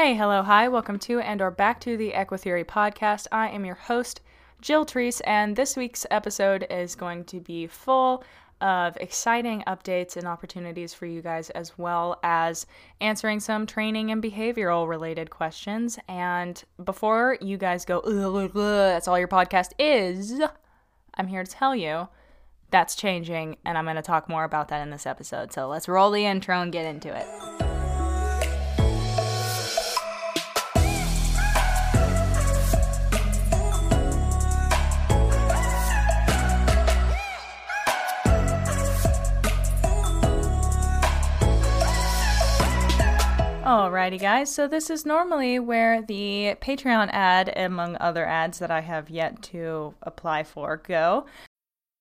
Hey, hello, hi, welcome to and or back to the Equitheory podcast. I am your host, Jill Treese, and this week's episode is going to be full of exciting updates and opportunities for you guys, as well as answering some training and behavioral related questions. And before you guys go, that's all your podcast is, I'm here to tell you that's changing, and I'm going to talk more about that in this episode. So let's roll the intro and get into it. Alrighty, guys. So, this is normally where the Patreon ad, among other ads that I have yet to apply for, go.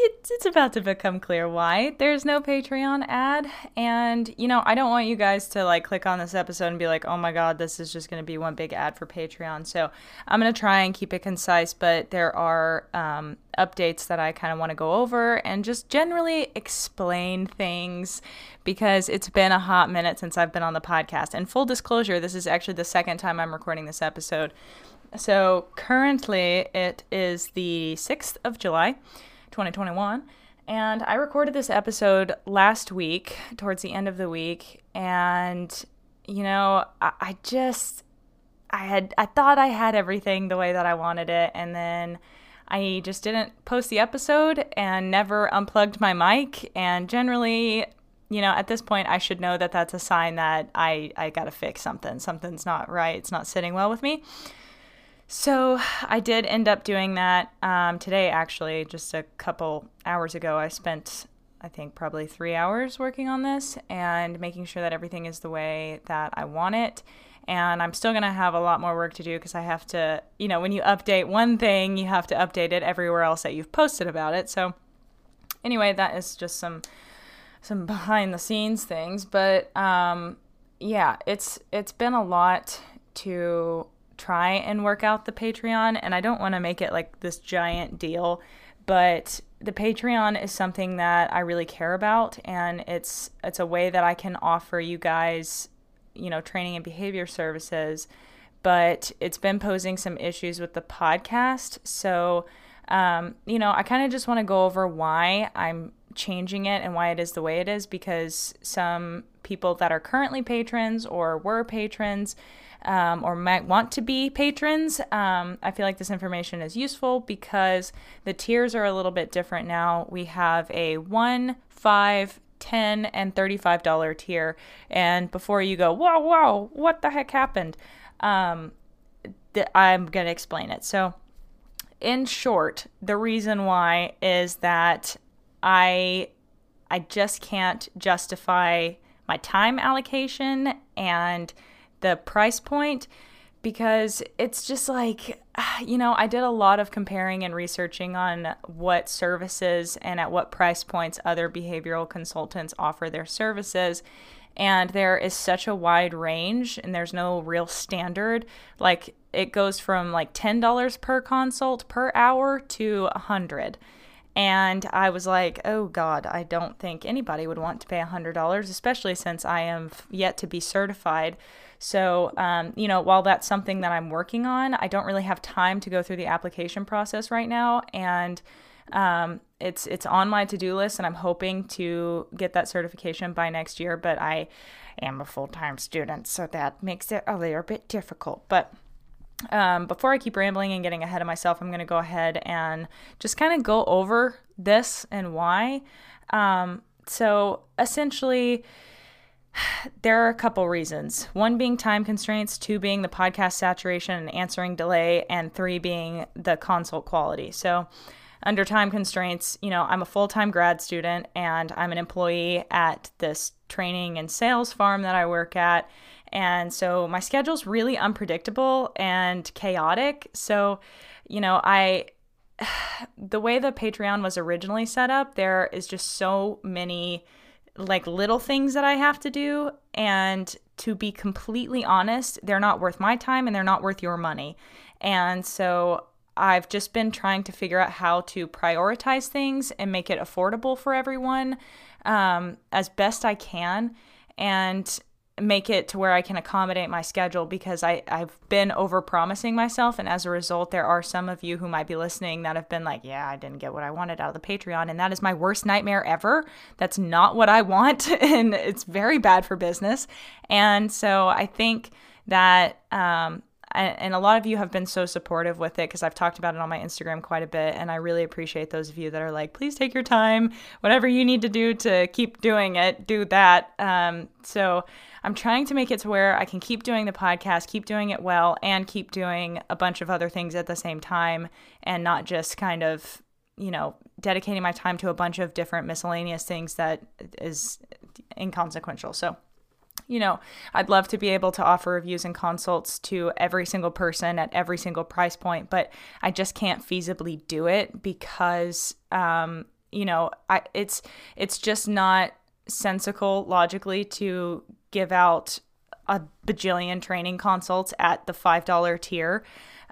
it's, about to become clear why there's no Patreon ad. And, you know, I don't want you guys to like click on this episode and be like, oh my God, this is just going to be one big ad for Patreon. So I'm going to try and keep it concise, but there are um, updates that I kind of want to go over and just generally explain things because it's been a hot minute since I've been on the podcast. And full disclosure, this is actually the second time I'm recording this episode. So currently it is the 6th of July. 2021. And I recorded this episode last week, towards the end of the week. And, you know, I, I just, I had, I thought I had everything the way that I wanted it. And then I just didn't post the episode and never unplugged my mic. And generally, you know, at this point, I should know that that's a sign that I, I got to fix something. Something's not right. It's not sitting well with me. So I did end up doing that um, today, actually, just a couple hours ago. I spent, I think, probably three hours working on this and making sure that everything is the way that I want it. And I'm still going to have a lot more work to do because I have to, you know, when you update one thing, you have to update it everywhere else that you've posted about it. So, anyway, that is just some some behind the scenes things, but um, yeah, it's it's been a lot to try and work out the Patreon, and I don't want to make it like this giant deal, but the Patreon is something that I really care about, and it's it's a way that I can offer you guys, you know, training and behavior services. But it's been posing some issues with the podcast, so um, you know, I kind of just want to go over why I'm changing it and why it is the way it is because some people that are currently patrons or were patrons um, or might want to be patrons, um, I feel like this information is useful because the tiers are a little bit different now. We have a one, five, 10 and $35 tier. And before you go, whoa, whoa, what the heck happened? Um, th- I'm going to explain it. So, in short, the reason why is that I I just can't justify my time allocation and the price point because it's just like you know, I did a lot of comparing and researching on what services and at what price points other behavioral consultants offer their services. And there is such a wide range, and there's no real standard. Like, it goes from like $10 per consult per hour to a 100 and I was like, oh God, I don't think anybody would want to pay $100, especially since I am yet to be certified. So, um, you know, while that's something that I'm working on, I don't really have time to go through the application process right now. And Um, it's it's on my to-do list and I'm hoping to get that certification by next year, but I am a full-time student, so that makes it a little bit difficult. But um, before I keep rambling and getting ahead of myself, I'm going to go ahead and just kind of go over this and why. Um, so essentially, there are a couple reasons. One being time constraints, two being the podcast saturation and answering delay, and three being the consult quality. So, under time constraints, you know, I'm a full time grad student and I'm an employee at this training and sales farm that I work at. And so my schedule's really unpredictable and chaotic. So, you know, I the way the Patreon was originally set up, there is just so many like little things that I have to do and to be completely honest, they're not worth my time and they're not worth your money. And so I've just been trying to figure out how to prioritize things and make it affordable for everyone um, as best I can. And make it to where I can accommodate my schedule because I, I've been over promising myself. And as a result, there are some of you who might be listening that have been like, yeah, I didn't get what I wanted out of the Patreon. And that is my worst nightmare ever. That's not what I want. and it's very bad for business. And so I think that um, and a lot of you have been so supportive with it because I've talked about it on my Instagram quite a bit. And I really appreciate those of you that are like, please take your time. Whatever you need to do to keep doing it, do that. Um, so I'm trying to make it to where I can keep doing the podcast, keep doing it well, and keep doing a bunch of other things at the same time and not just kind of, you know, dedicating my time to a bunch of different miscellaneous things that is inconsequential. So, you know, I'd love to be able to offer reviews and consults to every single person at every single price point, but I just can't feasibly do it because, um, you know, I it's it's just not sensical logically to give out a bajillion training consults at the five dollar tier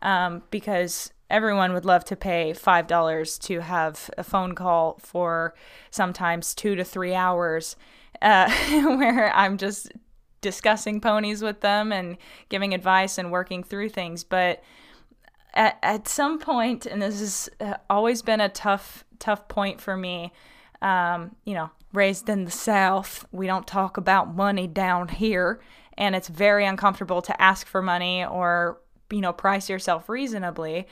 um, because everyone would love to pay five dollars to have a phone call for sometimes two to three hours uh, where I'm just discussing ponies with them and giving advice and working through things. But at, at some point, and this has uh, always been a tough, tough point for me, um, you know, raised in the South, we don't talk about money down here. And it's very uncomfortable to ask for money or, you know, price yourself reasonably.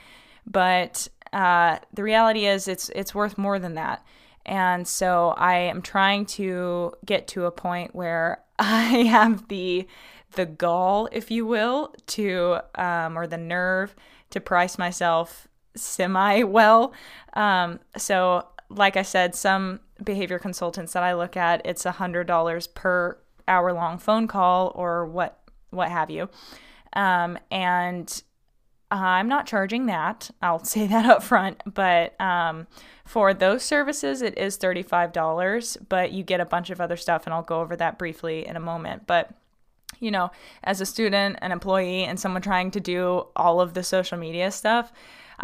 But uh, the reality is, it's it's worth more than that. And so I am trying to get to a point where I have the the gall, if you will, to um, or the nerve to price myself semi well. Um, so, like I said, some behavior consultants that I look at, it's a hundred dollars per hour long phone call or what what have you, um, and I'm not charging that. I'll say that up front. But um, for those services, it is $35, but you get a bunch of other stuff, and I'll go over that briefly in a moment. But you know, as a student, an employee, and someone trying to do all of the social media stuff,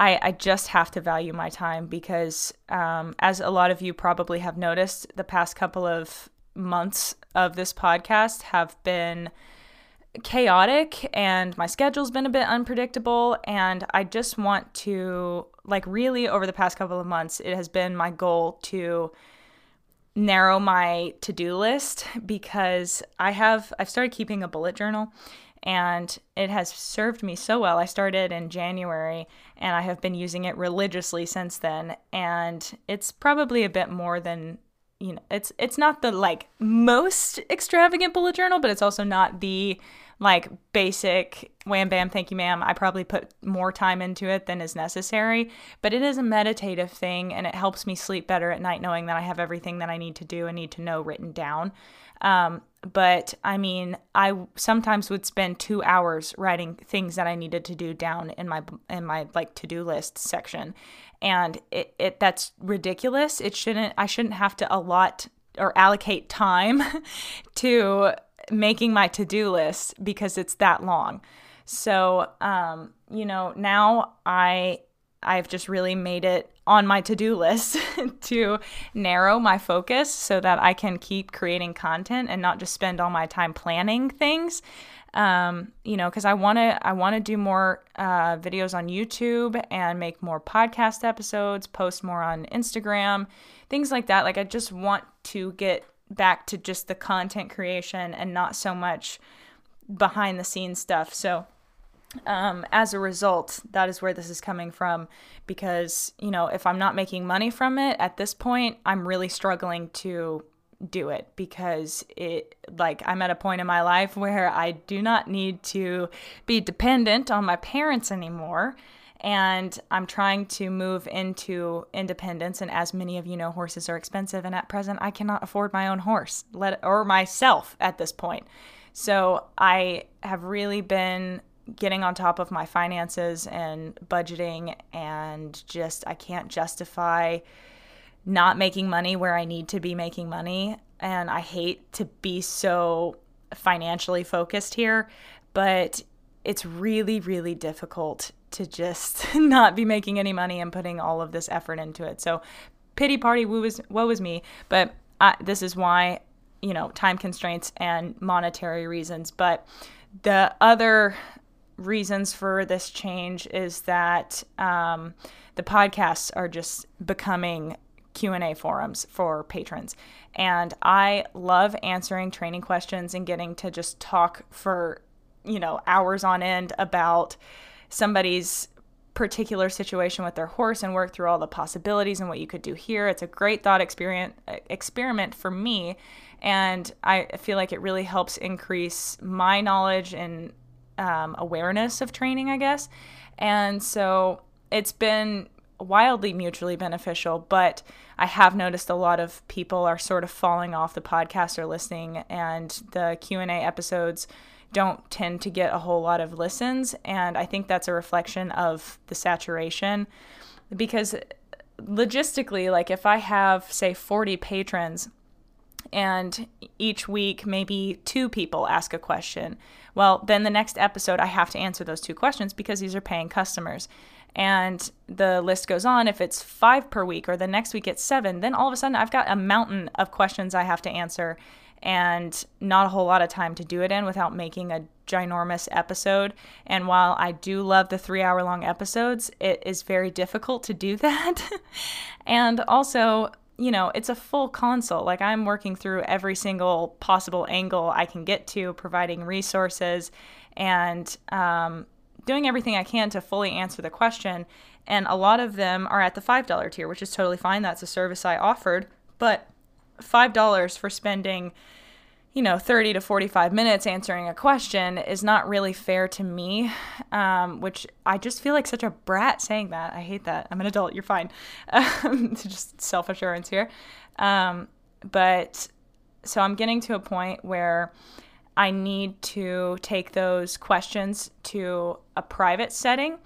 I, I just have to value my time because, um, as a lot of you probably have noticed, the past couple of months of this podcast have been chaotic and my schedule's been a bit unpredictable and I just want to like really over the past couple of months it has been my goal to narrow my to-do list because I have I've started keeping a bullet journal and it has served me so well. I started in January and I have been using it religiously since then and it's probably a bit more than you know, it's it's not the like most extravagant bullet journal, but it's also not the like basic wham bam thank you ma'am i probably put more time into it than is necessary. But it is a meditative thing and it helps me sleep better at night knowing that i have everything that i need to do and need to know written down. Um, but i mean i sometimes would spend two hours writing things that i needed to do down in my in my like to-do list section and it, it that's ridiculous it shouldn't i shouldn't have to allot or allocate time to making my to-do list because it's that long. So, um, you know, now I I've just really made it on my to do list to narrow my focus so that I can keep creating content and not just spend all my time planning things. Um, you know, because I want to I want to do more uh, videos on YouTube and make more podcast episodes, post more on Instagram, things like that. Like I just want to get back to just the content creation and not so much behind the scenes stuff. So um, as a result, that is where this is coming from because, you know, if I'm not making money from it at this point, I'm really struggling to do it because it, like, I'm at a point in my life where I do not need to be dependent on my parents anymore. And I'm trying to move into independence. And as many of you know, horses are expensive. And at present, I cannot afford my own horse let, or myself at this point. So I have really been getting on top of my finances and budgeting and just I can't justify not making money where I need to be making money. And I hate to be so financially focused here but it's really really difficult to just not be making any money and putting all of this effort into it. So pity party woe was woe was me. But I, this is why you know time constraints and monetary reasons. But the other reasons for this change is that um, the podcasts are just becoming q&a forums for patrons. And i love answering training questions and getting to just talk for you know hours on end about somebody's particular situation with their horse and work through all the possibilities and what you could do here. It's a great thought experiment experiment for me. And i feel like it really helps increase my knowledge and um, awareness of training, I guess. And so it's been wildly mutually beneficial, but I have noticed a lot of people are sort of falling off the podcast or listening, and the Q and A episodes don't tend to get a whole lot of listens, and I think that's a reflection of the saturation, because logistically, like if I have say 40 patrons and each week maybe two people ask a question. Well, then the next episode I have to answer those two questions because these are paying customers. And the list goes on. If it's five per week or the next week it's seven, then all of a sudden I've got a mountain of questions I have to answer and not a whole lot of time to do it in without making a ginormous episode. And while I do love the three hour long episodes, it is very difficult to do that. and also, you know, it's a full consult. Like I'm working through every single possible angle I can get to, providing resources and um, doing everything I can to fully answer the question. And a lot of them are at the $5 tier, which is totally fine. That's a service I offered. But $5 for spending you know 30 to 45 minutes answering a question is not really fair to me um, which i just feel like such a brat saying that. I hate that. I'm an adult. You're fine. Um, just self-assurance here. Um, but so i'm getting to a point where i need to take those questions to a private setting.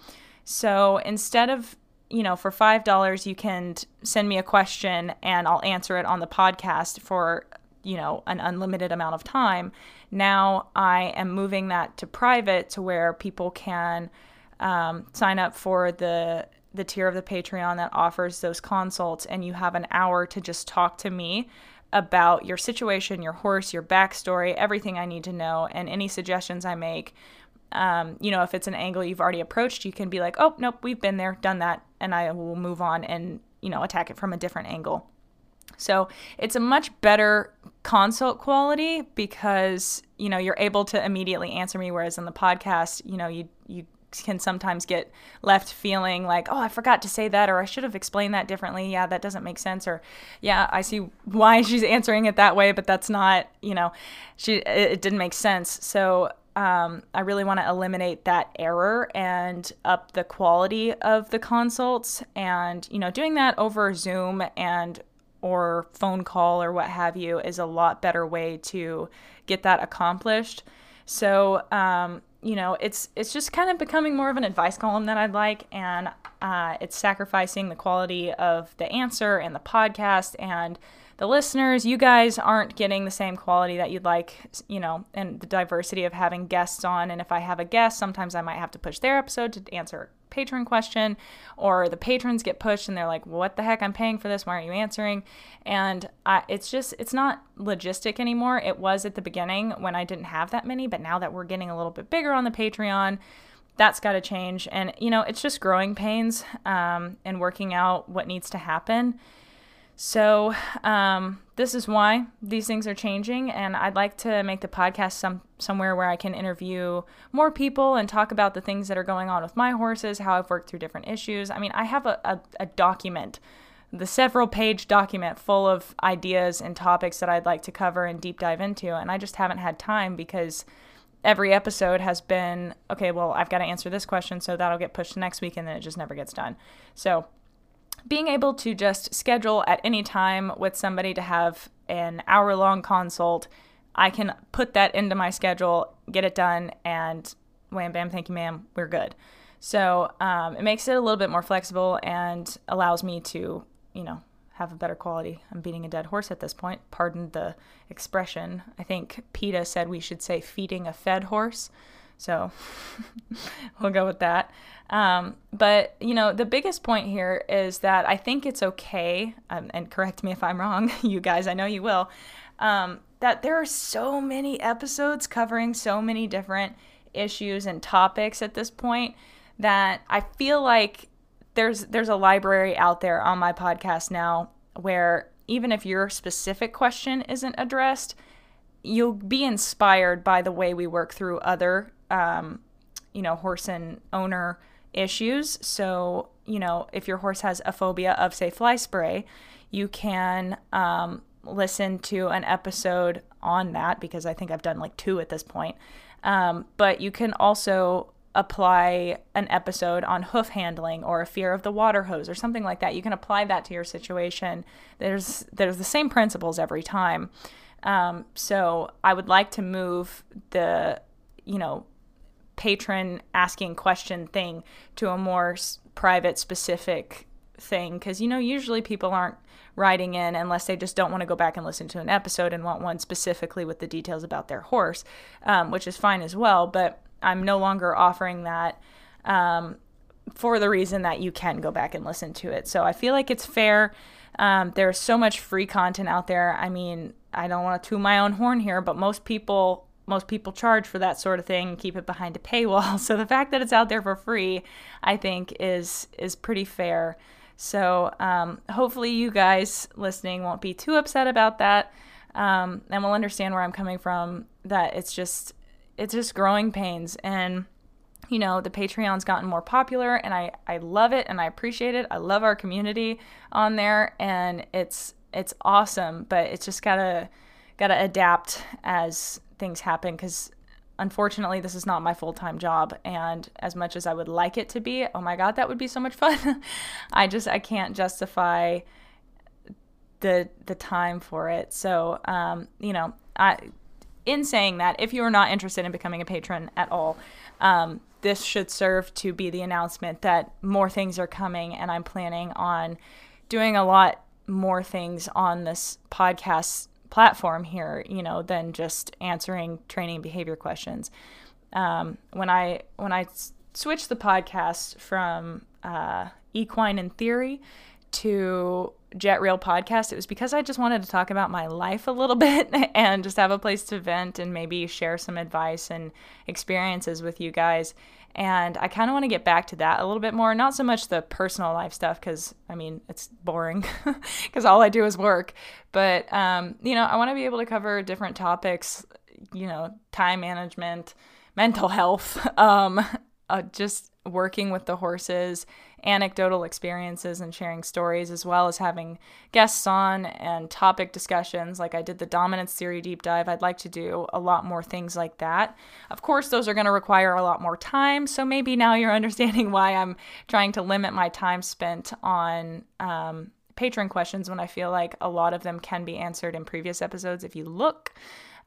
So instead of you know, for $5, you can send me a question and I'll answer it on the podcast for you know, an unlimited amount of time. Now I am moving that to private to where people can um, sign up for the the tier of the Patreon that offers those consults, and you have an hour to just talk to me about your situation, your horse, your backstory, everything I need to know, and any suggestions I make. Um, you know, if it's an angle you've already approached, you can be like, oh, nope, we've been there, done that, and I will move on and, you know, attack it from a different angle. So it's a much better consult quality because you know you're able to immediately answer me whereas in the podcast you know you you can sometimes get left feeling like oh i forgot to say that or i should have explained that differently yeah that doesn't make sense or yeah i see why she's answering it that way but that's not you know she it, it didn't make sense so um, I really want to eliminate that error and up the quality of the consults. And, you know, doing that over Zoom and or phone call or what have you is a lot better way to get that accomplished. So, um, you know, it's it's just kind of becoming more of an advice column that I'd like, and uh, it's sacrificing the quality of the answer and the podcast and the listeners. You guys aren't getting the same quality that you'd like, you know, and the diversity of having guests on. And if I have a guest, sometimes I might have to push their episode to answer patron question, or the patrons get pushed and they're like, "What the heck? I'm paying for this. Why aren't you answering?" And it's just it's not logistic anymore. It was at the beginning when I didn't have that many, but now that we're getting a little bit bigger on the Patreon, that's got to change. And you know, it's just growing pains um, and working out what needs to happen. So, um, this is why these things are changing, and I'd like to make the podcast some somewhere where I can interview more people and talk about the things that are going on with my horses, how I've worked through different issues. I mean, I have a, a, a document, the several page document full of ideas and topics that I'd like to cover and deep dive into, and I just haven't had time because every episode has been okay. Well, I've got to answer this question, so that'll get pushed to next week, and then it just never gets done. So being able to just schedule at any time with somebody to have an hour long consult, I can put that into my schedule, get it done, and wham bam, thank you, ma'am, we're good. So um, it makes it a little bit more flexible and allows me to, you know, have a better quality. I'm beating a dead horse at this point. Pardon the expression. I think PETA said we should say feeding a fed horse. So we'll go with that. Um, but, you know, the biggest point here is that I think it's okay, um, and correct me if I'm wrong, you guys, I know you will, um, that there are so many episodes covering so many different issues and topics at this point that I feel like there's there's a library out there on my podcast now where even if your specific question isn't addressed, you'll be inspired by the way we work through other um, you know horse and owner issues. So, you know, if your horse has a phobia of, say, fly spray, you can um, listen to an episode on that because I think I've done like two at this point. Um, but you can also apply an episode on hoof handling or a fear of the water hose or something like that. You can apply that to your situation. There's there's the same principles every time. Um, so I would like to move the you know patron asking question thing to a more private specific thing because you know usually people aren't writing in unless they just don't want to go back and listen to an episode and want one specifically with the details about their horse um, which is fine as well but i'm no longer offering that um, for the reason that you can go back and listen to it. So i feel like it's fair. Um, there's so much free content out there. I mean i don't want to toot my own horn here but most people most people charge for that sort of thing and keep it behind a paywall. So the fact that it's out there for free i think is is pretty fair. So um, hopefully you guys listening won't be too upset about that. Um, and will understand where i'm coming from that it's just it's just growing pains. And you know the patreon's gotten more popular and i i love it and i appreciate it. I love our community on there and it's it's awesome but it's just gotta gotta adapt as things happen because unfortunately this is not my full-time job and as much as i would like it to be oh my god that would be so much fun. I just i can't justify the the time for it. So um, you know i in saying that if you are not interested in becoming a patron at all um, this should serve to be the announcement that more things are coming and i'm planning on doing a lot more things on this podcast platform here, you know, than just answering training behavior questions. Um, when I when I s- switched the podcast from uh, Equine in Theory to Jet Real Podcast, it was because I just wanted to talk about my life a little bit and just have a place to vent and maybe share some advice and experiences with you guys. And I kind of want to get back to that a little bit more. Not so much the personal life stuff, because I mean, it's boring, because all I do is work. But, um, you know, I want to be able to cover different topics, you know, time management, mental health, um, uh, just working with the horses, anecdotal experiences, and sharing stories, as well as having guests on and topic discussions. Like I did the dominance theory deep dive. I'd like to do a lot more things like that. Of course, those are going to require a lot more time. So maybe now you're understanding why I'm trying to limit my time spent on. Um, patron questions when I feel like a lot of them can be answered in previous episodes if you look.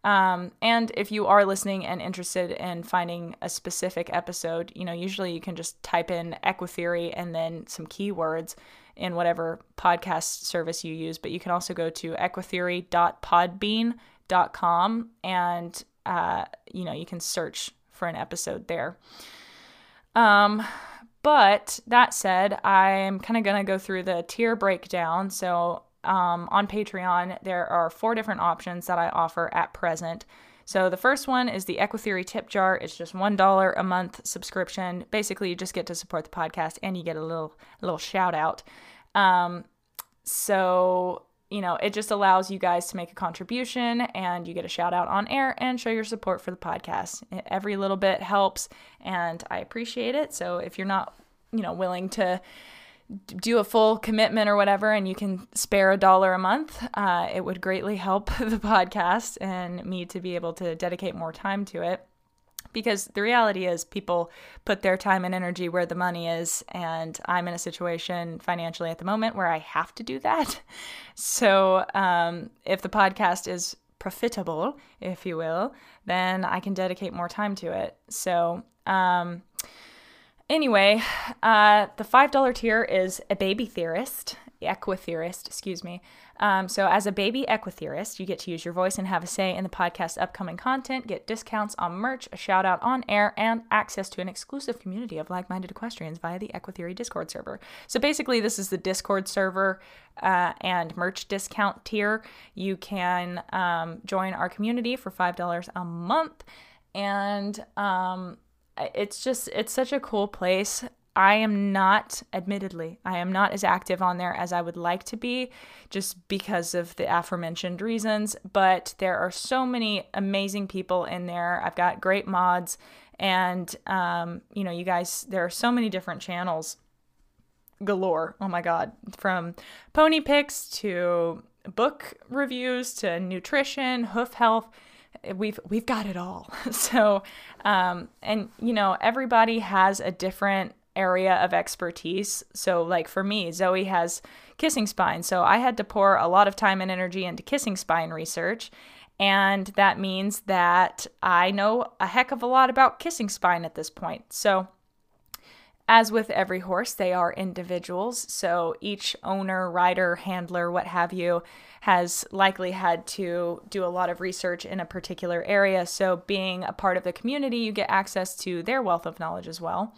Um, and if you are listening and interested in finding a specific episode, you know, usually you can just type in Equitheory and then some keywords in whatever podcast service you use. But you can also go to equitheory.podbean.com and, uh, you know, you can search for an episode there. Um, but that said, I'm kind of going to go through the tier breakdown. So um, on Patreon, there are four different options that I offer at present. So the first one is the Equitheory tip jar. It's just one dollar a month subscription. Basically, you just get to support the podcast and you get a little a little shout out. Um, so you know, it just allows you guys to make a contribution and you get a shout out on air and show your support for the podcast. Every little bit helps and I appreciate it. So if you're not, you know, willing to do a full commitment or whatever and you can spare a dollar a month, uh, it would greatly help the podcast and me to be able to dedicate more time to it. Because the reality is, people put their time and energy where the money is, and I'm in a situation financially at the moment where I have to do that. So, um, if the podcast is profitable, if you will, then I can dedicate more time to it. So, um, Anyway, uh, the $5 tier is a baby theorist, equitheorist, excuse me. Um, so, as a baby equitheorist, you get to use your voice and have a say in the podcast's upcoming content, get discounts on merch, a shout out on air, and access to an exclusive community of like minded equestrians via the Equitheory Discord server. So, basically, this is the Discord server uh, and merch discount tier. You can um, join our community for $5 a month. And um, it's just it's such a cool place. I am not, admittedly, I am not as active on there as I would like to be just because of the aforementioned reasons. But there are so many amazing people in there. I've got great mods, and, um, you know, you guys, there are so many different channels galore. Oh my God. From pony pics to book reviews to nutrition, hoof health we've we've got it all. so, um, and you know, everybody has a different area of expertise. So, like for me, Zoe has kissing spine, so I had to pour a lot of time and energy into kissing spine research. And that means that I know a heck of a lot about kissing spine at this point. So, as with every horse, they are individuals. So each owner, rider, handler, what have you, has likely had to do a lot of research in a particular area. So being a part of the community, you get access to their wealth of knowledge as well.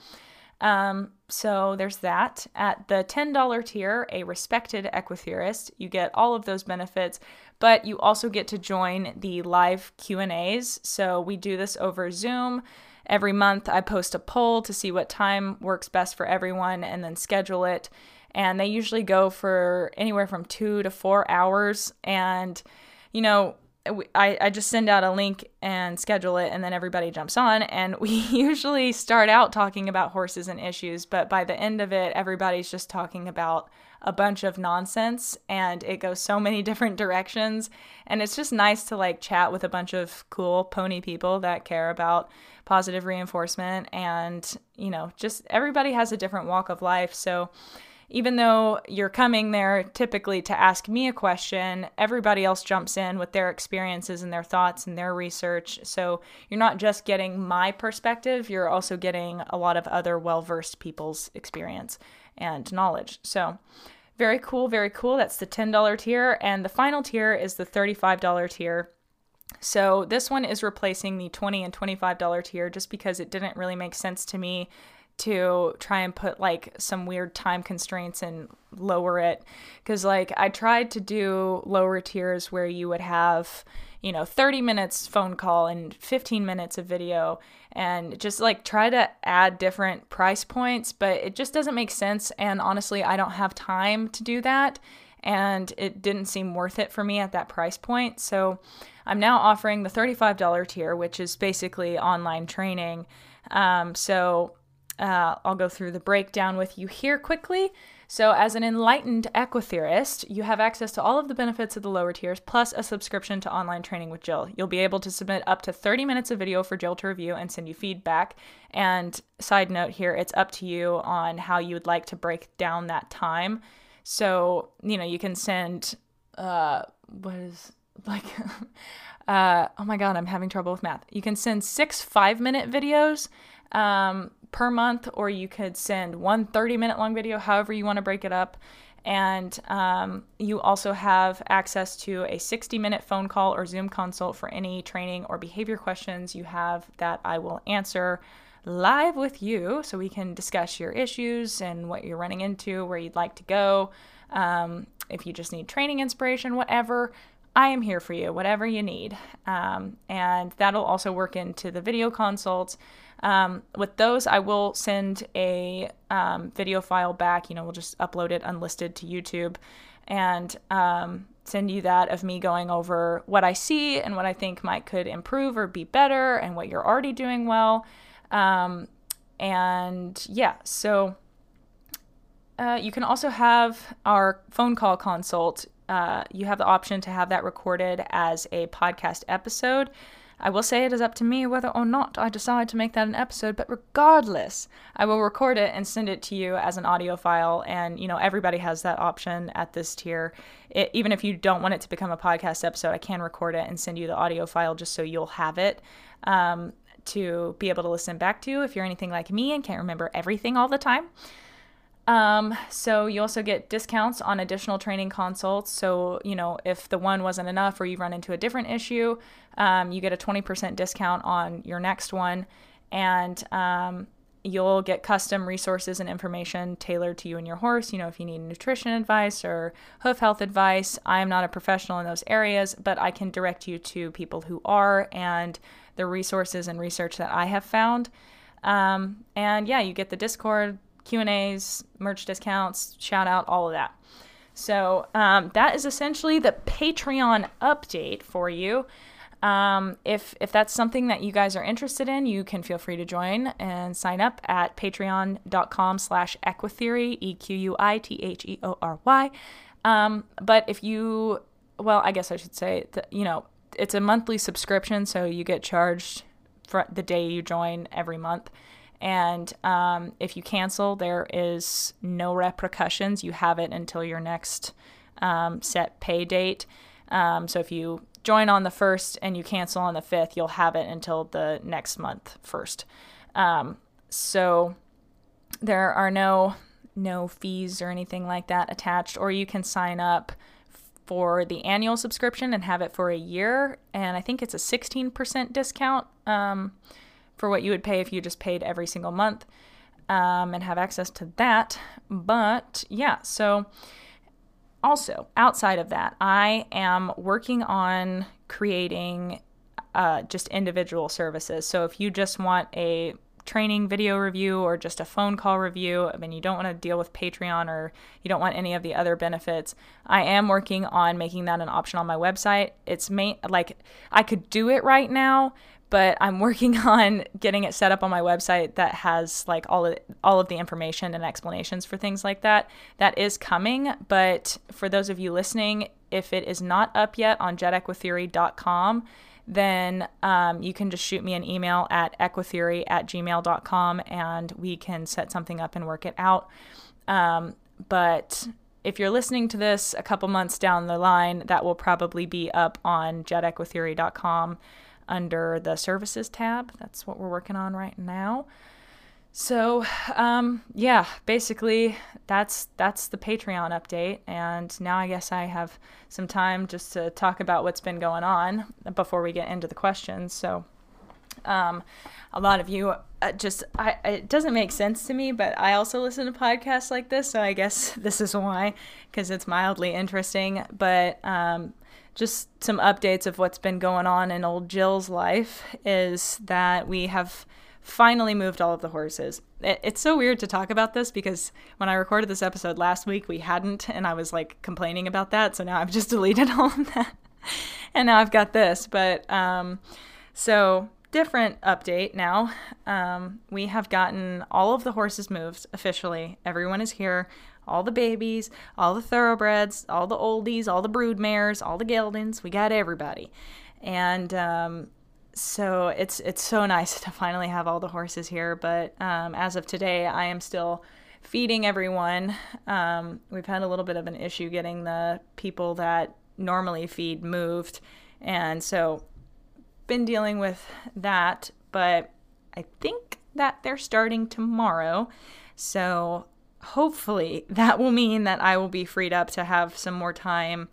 Um, so there's that. At the $10 tier, a respected equitheorist, you get all of those benefits, but you also get to join the live Q&As. So we do this over Zoom. Every month, I post a poll to see what time works best for everyone and then schedule it. And they usually go for anywhere from two to four hours. And, you know, I, I just send out a link and schedule it, and then everybody jumps on. And we usually start out talking about horses and issues, but by the end of it, everybody's just talking about a bunch of nonsense and it goes so many different directions. And it's just nice to like chat with a bunch of cool pony people that care about positive reinforcement. And, you know, just everybody has a different walk of life. So, even though you're coming there typically to ask me a question, everybody else jumps in with their experiences and their thoughts and their research. So you're not just getting my perspective, you're also getting a lot of other well versed people's experience and knowledge. So, very cool, very cool. That's the $10 tier. And the final tier is the $35 tier. So, this one is replacing the 20 and $25 tier just because it didn't really make sense to me to try and put like some weird time constraints and lower it. Because like i tried to do lower tiers where you would have you know 30 minutes phone call and 15 minutes of video and just like try to add different price points but it just doesn't make sense. And honestly i don't have time to do that and it didn't seem worth it for me at that price point so i'm now offering the $35 tier which is basically online training um, so uh, I'll go through the breakdown with you here quickly. So, as an enlightened equitheorist, you have access to all of the benefits of the lower tiers, plus a subscription to online training with Jill. You'll be able to submit up to 30 minutes of video for Jill to review and send you feedback. And, side note here, it's up to you on how you would like to break down that time. So, you know, you can send, uh, what is like, uh, oh my God, I'm having trouble with math. You can send six five minute videos. Um, per month, or you could send one 30 minute long video, however you want to break it up. And um, you also have access to a 60 minute phone call or Zoom consult for any training or behavior questions you have that I will answer live with you so we can discuss your issues and what you're running into, where you'd like to go. Um, if you just need training inspiration, whatever, I am here for you, whatever you need. Um, and that'll also work into the video consults. Um, with those, I will send a um, video file back. You know, we'll just upload it unlisted to YouTube and um, send you that of me going over what I see and what I think might could improve or be better and what you're already doing well. Um, and yeah, so uh, you can also have our phone call consult. Uh, you have the option to have that recorded as a podcast episode. I will say it is up to me whether or not I decide to make that an episode, but regardless, I will record it and send it to you as an audio file. And, you know, everybody has that option at this tier. It, even if you don't want it to become a podcast episode, I can record it and send you the audio file just so you'll have it. Um, to be able to listen back to if you're anything like me and can't remember everything all the time. Um, so you also get discounts on additional training consults. So, you know, if the one wasn't enough or you run into a different issue, um, you get a 20% discount on your next one. And um, you'll get custom resources and information tailored to you and your horse. You know, if you need nutrition advice or hoof health advice, I am not a professional in those areas, but I can direct you to people who are and the resources and research that I have found. Um, and yeah, you get the Discord Q&As, merch discounts, shout out, all of that. So um, that is essentially the Patreon update for you. Um, if if that's something that you guys are interested in, you can feel free to join and sign up at patreon.com slash equitheory, E-Q-U-I-T-H-E-O-R-Y. Um, but if you, well, I guess I should say, that, you know, it's a monthly subscription, so you get charged for the day you join every month. And um, if you cancel, there is no repercussions. You have it until your next um, set pay date. Um, so if you join on the first and you cancel on the fifth, you'll have it until the next month first. Um, so there are no no fees or anything like that attached, or you can sign up for the annual subscription and have it for a year. And I think it's a 16% discount. Um, for what you would pay if you just paid every single month um, and have access to that. But yeah, so also outside of that, I am working on creating uh, just individual services. So if you just want a training video review or just a phone call review, I mean, you don't want to deal with Patreon or you don't want any of the other benefits, I am working on making that an option on my website. It's main, like I could do it right now, but I'm working on getting it set up on my website that has like all of all of the information and explanations for things like that. That is coming, but for those of you listening, if it is not up yet on jetequitheory.com, then um, you can just shoot me an email at equitheory at gmail.com and we can set something up and work it out. Um, but if you're listening to this a couple months down the line, that will probably be up on jetequitheory.com under the services tab. That's what we're working on right now. So, um, yeah, basically that's that's the Patreon update, and now I guess I have some time just to talk about what's been going on before we get into the questions. So, um, a lot of you uh, just I, it doesn't make sense to me, but I also listen to podcasts like this, so I guess this is why because it's mildly interesting. But um, just some updates of what's been going on in old Jill's life is that we have finally moved all of the horses. It, it's so weird to talk about this because when I recorded this episode last week, we hadn't, and I was like complaining about that. So now I've just deleted all of that. and now I've got this. But um, so different update now. Um, we have gotten all of the horses moved officially. Everyone is here all the babies, all the thoroughbreds, all the oldies, all the brood mares, all the geldings. We got everybody. And um, so it's it's so nice to finally have all the horses here. But um, as of today, I am still feeding everyone. Um, we've had a little bit of an issue getting the people that normally feed moved, and so been dealing with that. But I think that they're starting tomorrow. So hopefully that will mean that I will be freed up to have some more time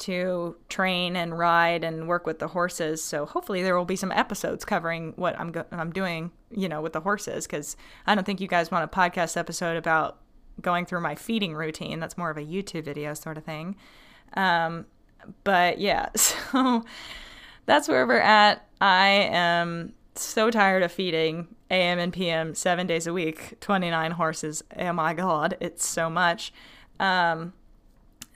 to train and ride and work with the horses. So hopefully there will be some episodes covering what I'm go- I'm doing, you know, with the horses cuz I don't think you guys want a podcast episode about going through my feeding routine. That's more of a YouTube video sort of thing. Um, but yeah, so that's where we're at. I am so tired of feeding AM and PM seven days a week, 29 horses. Oh my God, it's so much. Um,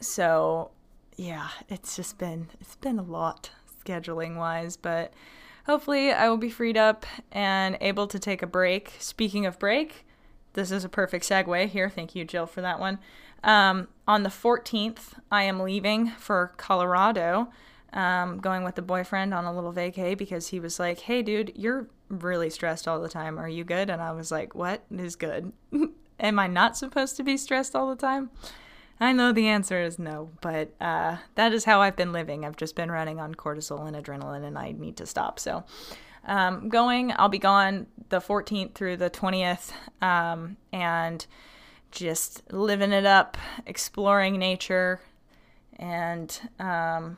so yeah, it's just been it's been a lot scheduling wise, but hopefully I will be freed up and able to take a break. Speaking of break, this is a perfect segue here. Thank you, Jill, for that one. Um, on the 14th, I am leaving for Colorado, um, going with the boyfriend on a little vacay because he was like, "Hey, dude, you're really stressed all the time. Are you good?" And I was like, "What is good? Am I not supposed to be stressed all the time?" I know the answer is no, but uh, that is how I've been living. I've just been running on cortisol and adrenaline, and I need to stop. So, um, going, I'll be gone the 14th through the 20th, um, and just living it up, exploring nature, and um,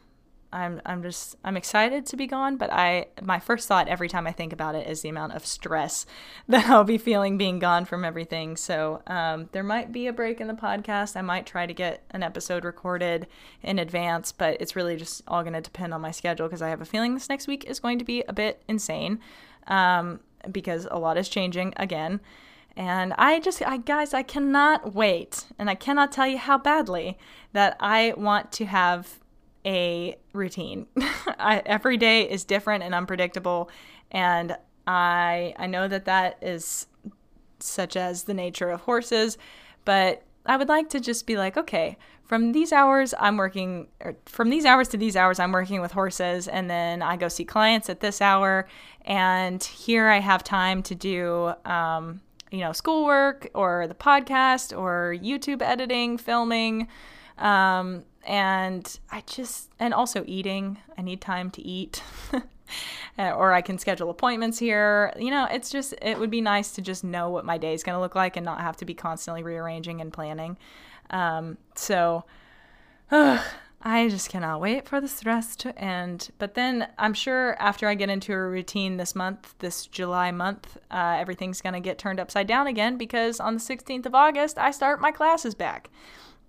I'm I'm just I'm excited to be gone, but I my first thought every time I think about it is the amount of stress that I'll be feeling being gone from everything. So um, there might be a break in the podcast. I might try to get an episode recorded in advance, but it's really just all going to depend on my schedule because I have a feeling this next week is going to be a bit insane um, because a lot is changing again. And I just, I guys, I cannot wait, and I cannot tell you how badly that I want to have a routine. I, every day is different and unpredictable, and I I know that that is such as the nature of horses, but I would like to just be like, okay, from these hours I'm working, from these hours to these hours I'm working with horses, and then I go see clients at this hour, and here I have time to do. Um, you know, schoolwork or the podcast or YouTube editing, filming, um, and I just, and also eating. I need time to eat. or I can schedule appointments here. You know, it's just, it would be nice to just know what my day is going to look like and not have to be constantly rearranging and planning. Um, so, I just cannot wait for the stress to end. But then I'm sure after I get into a routine this month, this July month, uh, everything's going to get turned upside down again because on the 16th of August, I start my classes back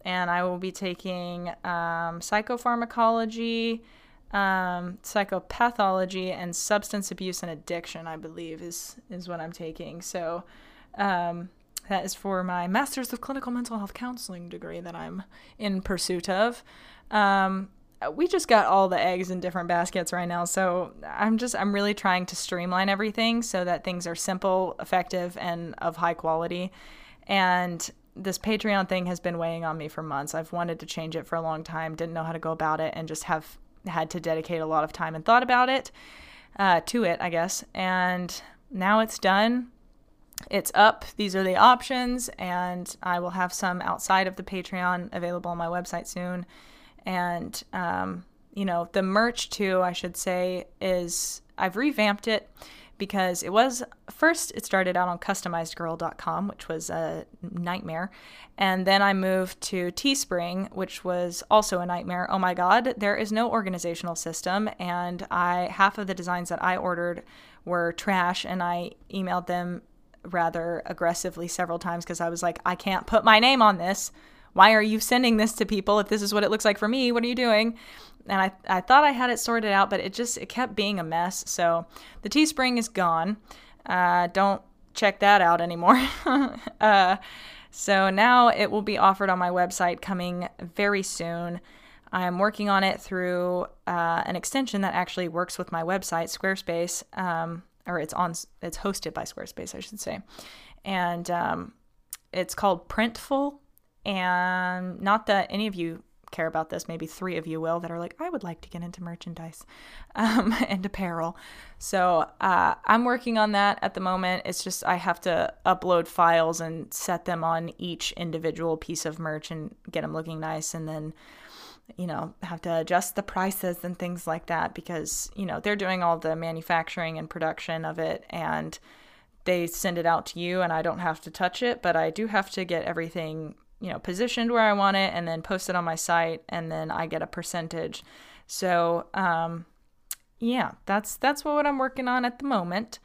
and I will be taking um, psychopharmacology, um, psychopathology, and substance abuse and addiction. I believe is is what I'm taking. So um, that is for my Master's of Clinical Mental Health Counseling degree that I'm in pursuit of. Um, we just got all the eggs in different baskets right now, so I'm just I'm really trying to streamline everything so that things are simple, effective, and of high quality. And this Patreon thing has been weighing on me for months. I've wanted to change it for a long time, didn't know how to go about it, and just have had to dedicate a lot of time and thought about it, uh, to it, I guess. And now it's done. It's up. These are the options, and I will have some outside of the Patreon available on my website soon. And, um, you know, the merch too, I should say, is I've revamped it because it was first it started out on customizedgirl.com which was a nightmare. And then i moved to teespring which was also a nightmare. Oh my god there is no organizational system. And i half of the designs that i ordered were trash and i emailed them rather aggressively several times because i was like i can't put my name on this. Why are you sending this to people if this is what it looks like for me? What are you doing and I, I thought I had it sorted out, but it just it kept being a mess. So the Teespring is gone. Uh, don't check that out anymore. uh, so now it will be offered on my website coming very soon. I'm working on it through uh, an extension that actually works with my website, Squarespace, um, or it's on it's hosted by Squarespace, I should say, and um, it's called Printful. And not that any of you care about this. Maybe three of you will that are like, I would like to get into merchandise um, and apparel. So uh, I'm working on that at the moment. It's just I have to upload files and set them on each individual piece of merch and get them looking nice, and then you know have to adjust the prices and things like that because you know they're doing all the manufacturing and production of it and they send it out to you and I don't have to touch it, but I do have to get everything you know, positioned where I want it and then post it on my site and then I get a percentage. So, um, yeah, that's that's what I'm working on at the moment.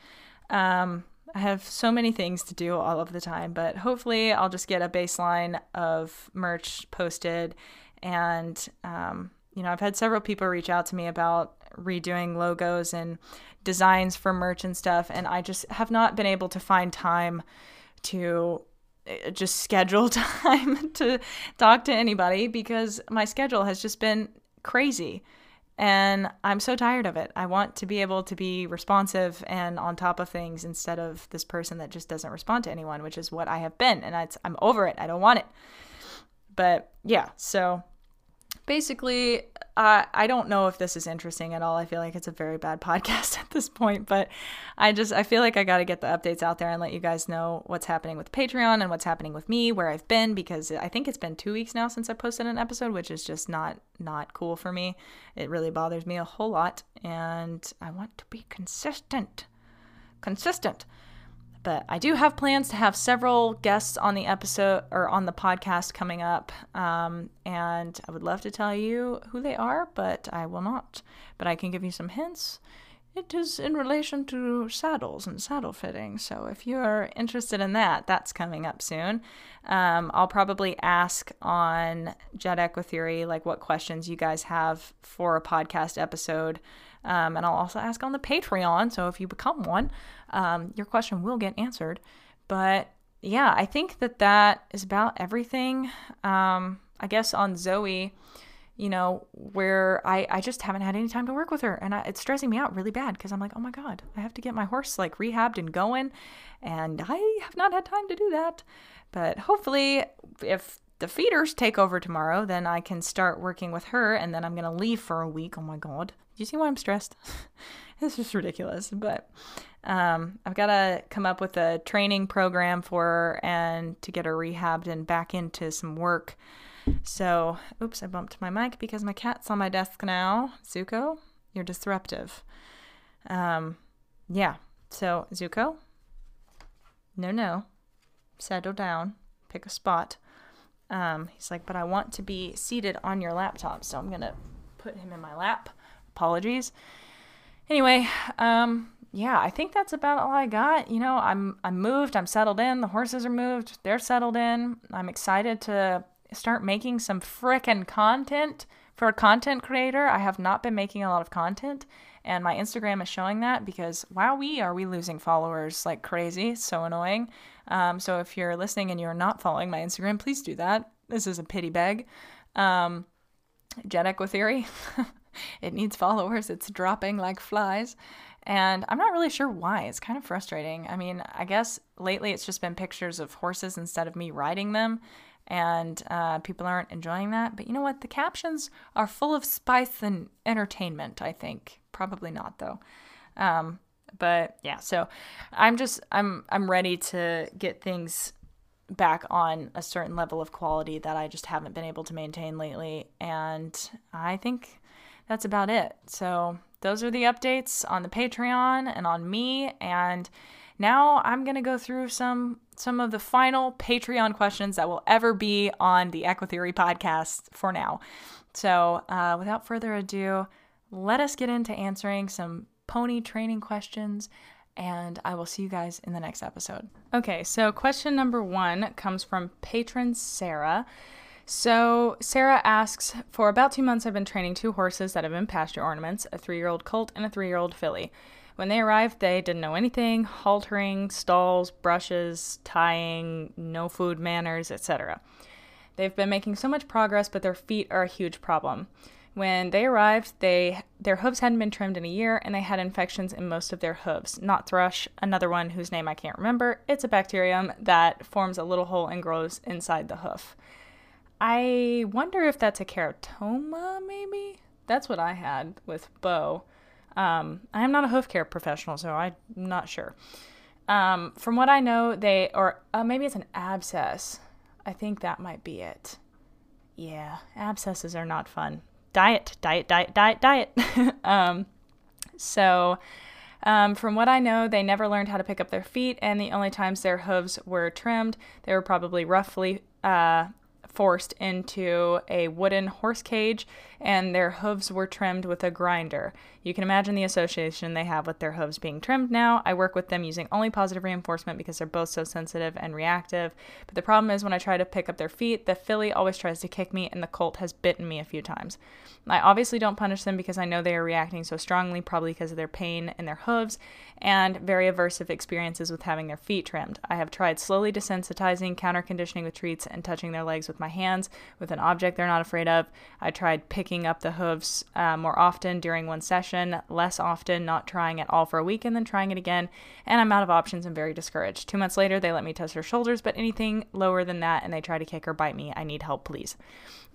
Um, I have so many things to do all of the time, but hopefully I'll just get a baseline of merch posted. And, um, you know, I've had several people reach out to me about redoing logos and designs for merch and stuff. And I just have not been able to find time to Uh, just schedule time to talk to anybody because my schedule has just been crazy. And I'm so tired of it. I want to be able to be responsive and on top of things instead of this person that just doesn't respond to anyone, which is what I have been. And I'm over it. I don't want it. But yeah, so basically, uh, I don't know if this is interesting at all. I feel like it's a very bad podcast at this point, but I just I feel like I got to get the updates out there and let you guys know what's happening with Patreon and what's happening with me, where I've been because I think it's been 2 weeks now since I posted an episode, which is just not not cool for me. It really bothers me a whole lot and I want to be consistent. Consistent. But I do have plans to have several guests on the episode or on the podcast coming up. Um, and I would love to tell you who they are, but I will not. But I can give you some hints. It is in relation to saddles and saddle fitting. So if you are interested in that, that's coming up soon. Um, I'll probably ask on Jet Equitheory, like what questions you guys have for a podcast episode. Um, and I'll also ask on the Patreon. So if you become one, um, your question will get answered. But yeah, I think that that is about everything. Um, I guess on Zoe, you know, where I, I just haven't had any time to work with her. And I, it's stressing me out really bad because I'm like, oh my God, I have to get my horse like rehabbed and going. And I have not had time to do that. But hopefully, if the feeders take over tomorrow, then I can start working with her. And then I'm going to leave for a week. Oh my God. Do you see why I'm stressed? this is ridiculous. But um, I've got to come up with a training program for her and to get her rehabbed and back into some work. So, oops, I bumped my mic because my cat's on my desk now. Zuko, you're disruptive. Um, yeah. So, Zuko, no, no, settle down, pick a spot. Um, he's like, but I want to be seated on your laptop, so I'm gonna put him in my lap. Apologies. Anyway, um, yeah, I think that's about all I got. You know, I'm I'm moved, I'm settled in, the horses are moved, they're settled in. I'm excited to start making some frickin' content for a content creator. I have not been making a lot of content, and my Instagram is showing that because wow, we are we losing followers like crazy. So annoying. Um, so if you're listening and you're not following my Instagram, please do that. This is a pity beg. Um, Jet Equitheory. it needs followers. It's dropping like flies. And I'm not really sure why. It's kind of frustrating. I mean, I guess lately it's just been pictures of horses instead of me riding them. And uh, people aren't enjoying that. But you know what? The captions are full of spice and entertainment, I think. Probably not, though. Um, but yeah, so I'm just I'm I'm ready to get things back on a certain level of quality that I just haven't been able to maintain lately. And I think that's about it. So those are the updates on the Patreon and on me. And now I'm gonna go through some some of the final Patreon questions that will ever be on the Equitheory podcast for now. So uh, without further ado, let us get into answering some pony training questions. And I will see you guys in the next episode. Okay, so question number one comes from patron Sarah. So, Sarah asks For about two months, I've been training two horses that have been pasture ornaments a three year old colt and a three year old filly. When they arrived, they didn't know anything haltering, stalls, brushes, tying, no food manners, etc. They've been making so much progress, but their feet are a huge problem. When they arrived, they their hooves hadn't been trimmed in a year and they had infections in most of their hooves. Not thrush, another one whose name I can't remember. It's a bacterium that forms a little hole and grows inside the hoof. I wonder if that's a keratoma, maybe? That's what I had with Bo. Um, I am not a hoof care professional, so I'm not sure. Um, from what I know, they, or uh, maybe it's an abscess. I think that might be it. Yeah, abscesses are not fun. Diet, diet, diet, diet, diet. um, so, um, from what I know, they never learned how to pick up their feet, and the only times their hooves were trimmed, they were probably roughly uh, forced into a wooden horse cage and their hooves were trimmed with a grinder. You can imagine the association they have with their hooves being trimmed now. I work with them using only positive reinforcement because they're both so sensitive and reactive. But the problem is when I try to pick up their feet, the filly always tries to kick me and the colt has bitten me a few times. I obviously don't punish them because I know they are reacting so strongly, probably because of their pain in their hooves and very aversive experiences with having their feet trimmed. I have tried slowly desensitizing, counter conditioning with treats, and touching their legs with my hands with an object they're not afraid of. I tried picking up the hooves uh, more often during one session, less often, not trying at all for a week, and then trying it again. And I'm out of options and very discouraged. Two months later, they let me test her shoulders, but anything lower than that, and they try to kick or bite me. I need help, please.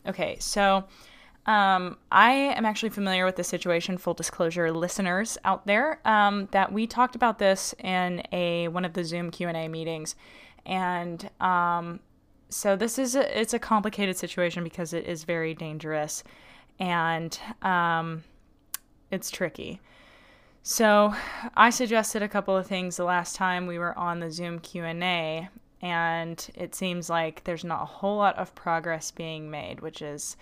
Okay, so um, I am actually familiar with this situation. Full disclosure, listeners out there, um, that we talked about this in a one of the Zoom Q and A meetings, and um, so this is a, it's a complicated situation because it is very dangerous, and um, it's tricky. So I suggested a couple of things the last time we were on the Zoom Q and A, and it seems like there's not a whole lot of progress being made, which is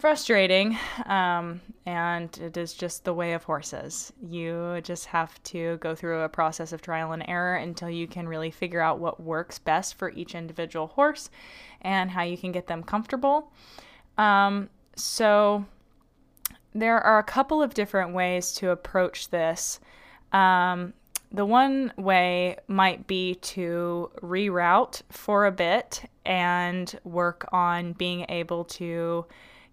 frustrating. Um, and it is just the way of horses. You just have to go through a process of trial and error until you can really figure out what works best for each individual horse and how you can get them comfortable. Um, so, there are a couple of different ways to approach this. Um, the one way might be to reroute for a bit and work on being able to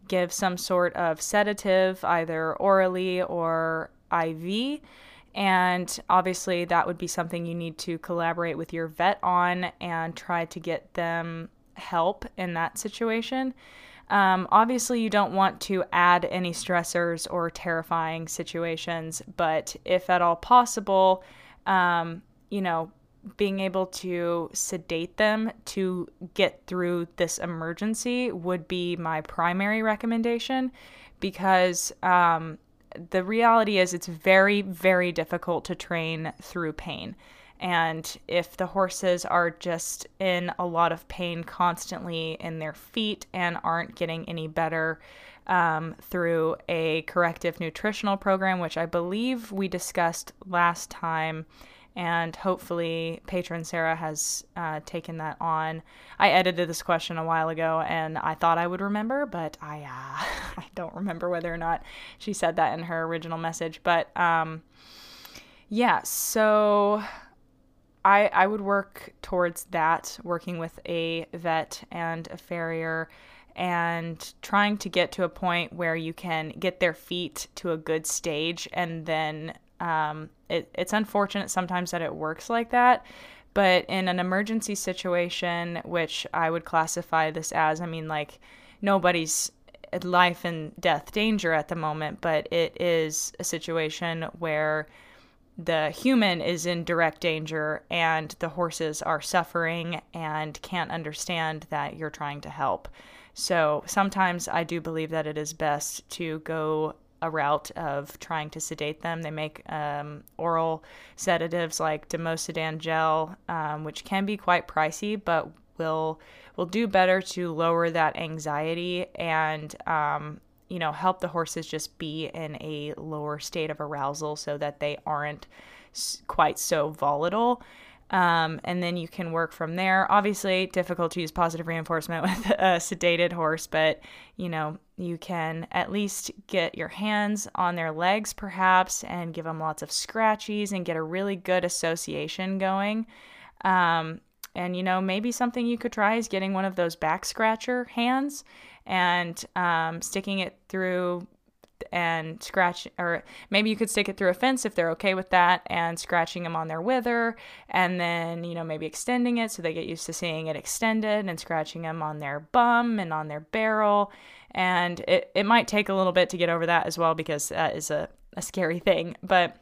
give some sort of sedative, either orally or IV. And obviously, that would be something you need to collaborate with your vet on and try to get them help in that situation. Um, obviously, you don't want to add any stressors or terrifying situations, but if at all possible, um, you know, being able to sedate them to get through this emergency would be my primary recommendation because um, the reality is it's very, very difficult to train through pain. And if the horses are just in a lot of pain constantly in their feet and aren't getting any better um, through a corrective nutritional program, which I believe we discussed last time, and hopefully patron sarah has uh, taken that on. I edited this question a while ago and i thought i would remember but i uh, i don't remember whether or not she said that in her original message. But um, yeah so I, I would work towards that, working with a vet and a farrier and trying to get to a point where you can get their feet to a good stage and then um, it, it's unfortunate sometimes that it works like that. But in an emergency situation, which I would classify this as, I mean, like nobody's life and death danger at the moment, but it is a situation where the human is in direct danger and the horses are suffering and can't understand that you're trying to help. So sometimes I do believe that it is best to go a route of trying to sedate them. They make um, oral sedatives like Dormosedan gel, um, which can be quite pricey, but will will do better to lower that anxiety and um, you know help the horses just be in a lower state of arousal so that they aren't quite so volatile. Um, and then you can work from there. Obviously, difficult to use positive reinforcement with a sedated horse, but you know, you can at least get your hands on their legs, perhaps, and give them lots of scratchies and get a really good association going. Um, and you know, maybe something you could try is getting one of those back scratcher hands and um, sticking it through and scratch or maybe you could stick it through a fence if they're okay with that and scratching them on their wither and then you know maybe extending it so they get used to seeing it extended and scratching them on their bum and on their barrel. And it, it might take a little bit to get over that as well because that is a, a scary thing. But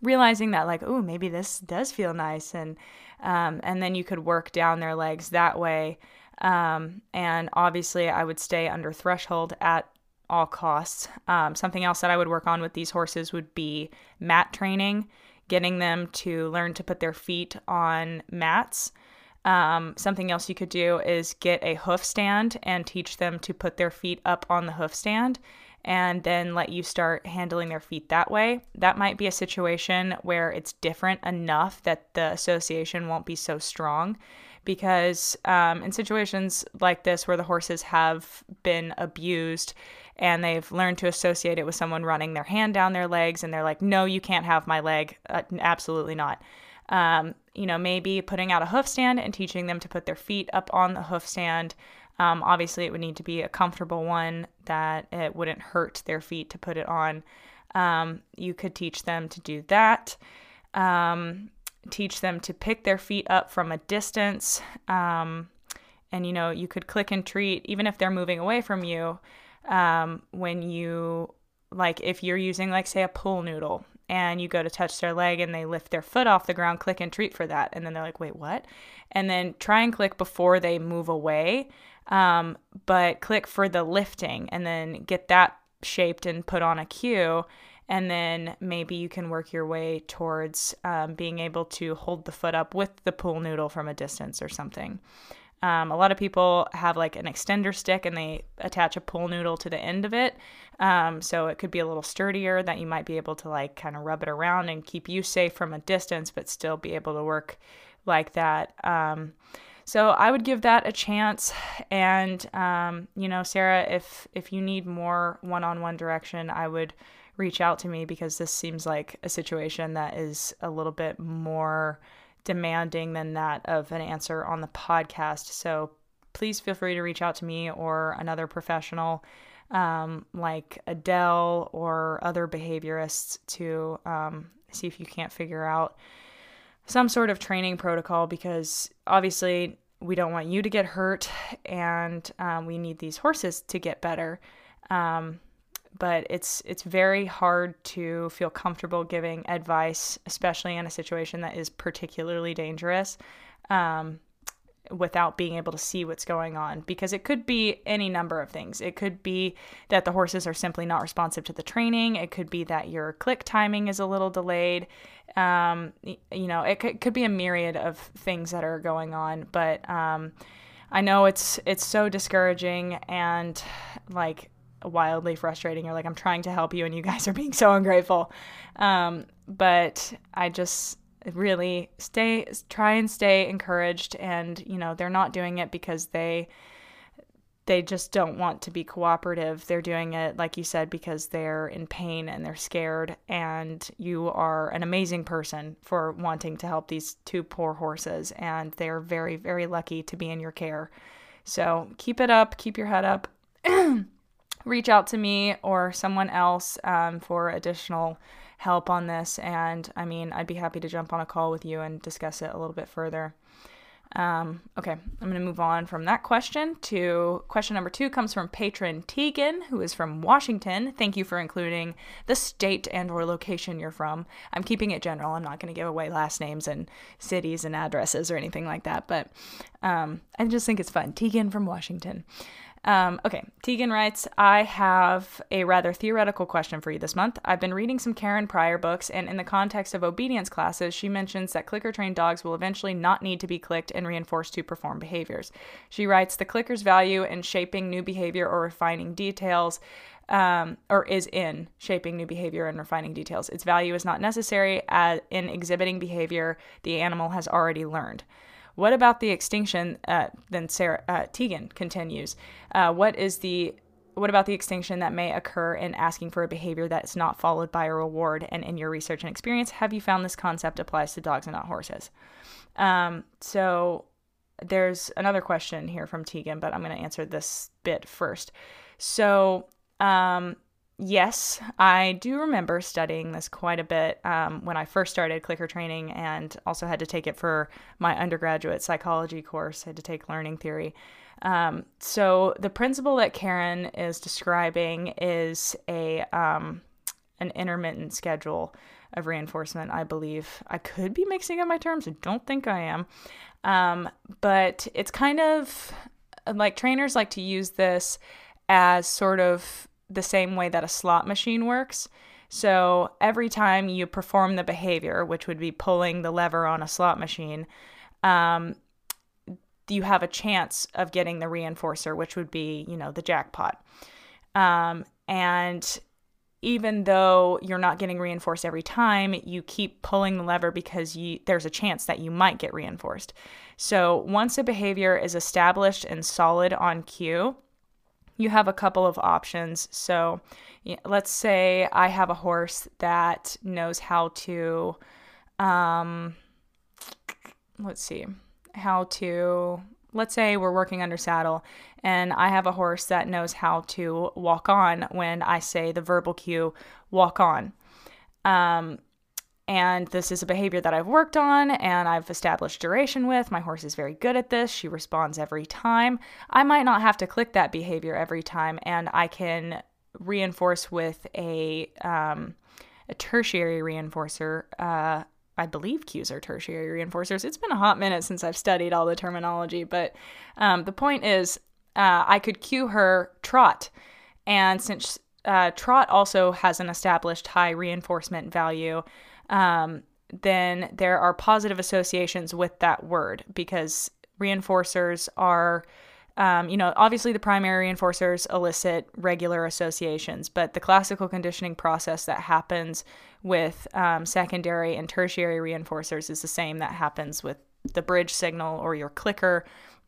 realizing that like oh maybe this does feel nice and um, and then you could work down their legs that way um, and obviously i would stay under threshold at all costs. Um, something else that I would work on with these horses would be mat training, getting them to learn to put their feet on mats. Um, something else you could do is get a hoof stand and teach them to put their feet up on the hoof stand and then let you start handling their feet that way. That might be a situation where it's different enough that the association won't be so strong. Because um, in situations like this where the horses have been abused and they've learned to associate it with someone running their hand down their legs and they're like, no, you can't have my leg. Uh, absolutely not. Um, you know, maybe putting out a hoof stand and teaching them to put their feet up on the hoof stand um, obviously, it would need to be a comfortable one that it wouldn't hurt their feet to put it on. Um, you could teach them to do that. Um, teach them to pick their feet up from a distance. Um, and, you know, you could click and treat, even if they're moving away from you, um, when you, like, if you're using, like, say, a pool noodle and you go to touch their leg and they lift their foot off the ground, click and treat for that. And then they're like, wait, what? And then try and click before they move away um, but click for the lifting and then get that shaped and put on a cue. And then maybe you can work your way towards um, being able to hold the foot up with the pool noodle from a distance or something. Um, a lot of people have like an extender stick and they attach a pool noodle to the end of it. Um, so it could be a little sturdier that you might be able to like kind of rub it around and keep you safe from a distance, but still be able to work like that. Um, so I would give that a chance. And um, you know, Sarah, if if you need more one-on-one direction, I would reach out to me because this seems like a situation that is a little bit more demanding than that of an answer on the podcast. So please feel free to reach out to me or another professional um, like Adele or other behaviorists to um, see if you can't figure out some sort of training protocol because obviously we don't want you to get hurt and um, we need these horses to get better. Um, but it's it's very hard to feel comfortable giving advice, especially in a situation that is particularly dangerous. Um, without being able to see what's going on because it could be any number of things. It could be that the horses are simply not responsive to the training. It could be that your click timing is a little delayed. Um, you know, it could, could, be a myriad of things that are going on, but um, I know it's it's so discouraging and like wildly frustrating. You're like, I'm trying to help you, and you guys are being so ungrateful. Um, but I just really stay try and stay encouraged and you know they're not doing it because they they just don't want to be cooperative. They're doing it like you said because they're in pain and they're scared. And you are an amazing person for wanting to help these two poor horses. And they're very very lucky to be in your care. So keep it up keep your head up. Reach out to me or someone else um, for additional help on this. And I mean, I'd be happy to jump on a call with you and discuss it a little bit further. Um, okay, I'm going to move on from that question to question number two comes from patron Tegan, who is from Washington. Thank you for including the state and or location you're from. I'm keeping it general. I'm not going to give away last names and cities and addresses or anything like that, but um, I just think it's fun. Tegan from Washington. Um, okay, Tegan writes, I have a rather theoretical question for you this month. I've been reading some Karen Pryor books, and in the context of obedience classes, she mentions that clicker trained dogs will eventually not need to be clicked and reinforced to perform behaviors. She writes, The clicker's value in shaping new behavior or refining details. Um, or is in shaping new behavior and refining details. Its value is not necessary in exhibiting behavior the animal has already learned. What about the extinction? Uh, then Sarah uh, Tegan continues. Uh, what is the what about the extinction that may occur in asking for a behavior that's not followed by a reward? And in your research and experience, have you found this concept applies to dogs and not horses? Um, so there's another question here from Tegan, but I'm going to answer this bit first. So um, yes, I do remember studying this quite a bit um, when I first started clicker training and also had to take it for my undergraduate psychology course. I had to take learning theory. Um, so the principle that Karen is describing is a um, an intermittent schedule of reinforcement. I believe I could be mixing up my terms. I don't think I am, um, but it's kind of like trainers like to use this as sort of the same way that a slot machine works. So every time you perform the behavior, which would be pulling the lever on a slot machine, um, you have a chance of getting the reinforcer, which would be, you know, the jackpot. Um, and even though you're not getting reinforced every time, you keep pulling the lever because you, there's a chance that you might get reinforced. So once a behavior is established and solid on cue, you have a couple of options. So let's say I have a horse that knows how to, um, let's see, how to let's say we're working under saddle and I have a horse that knows how to walk on when I say the verbal cue, walk on. Um, and this is a behavior that I've worked on and I've established duration with. My horse is very good at this. She responds every time. I might not have to click that behavior every time, and I can reinforce with a, um, a tertiary reinforcer, uh, I believe cues are tertiary reinforcers. It's been a hot minute since I've studied all the terminology, but um, the point is, uh, I could cue her trot. And since uh, trot also has an established high reinforcement value, um, then there are positive associations with that word because reinforcers are um, you know, obviously the primary reinforcers elicit regular associations, but the classical conditioning process that happens with um, secondary and tertiary reinforcers is the same that happens with the bridge signal or your clicker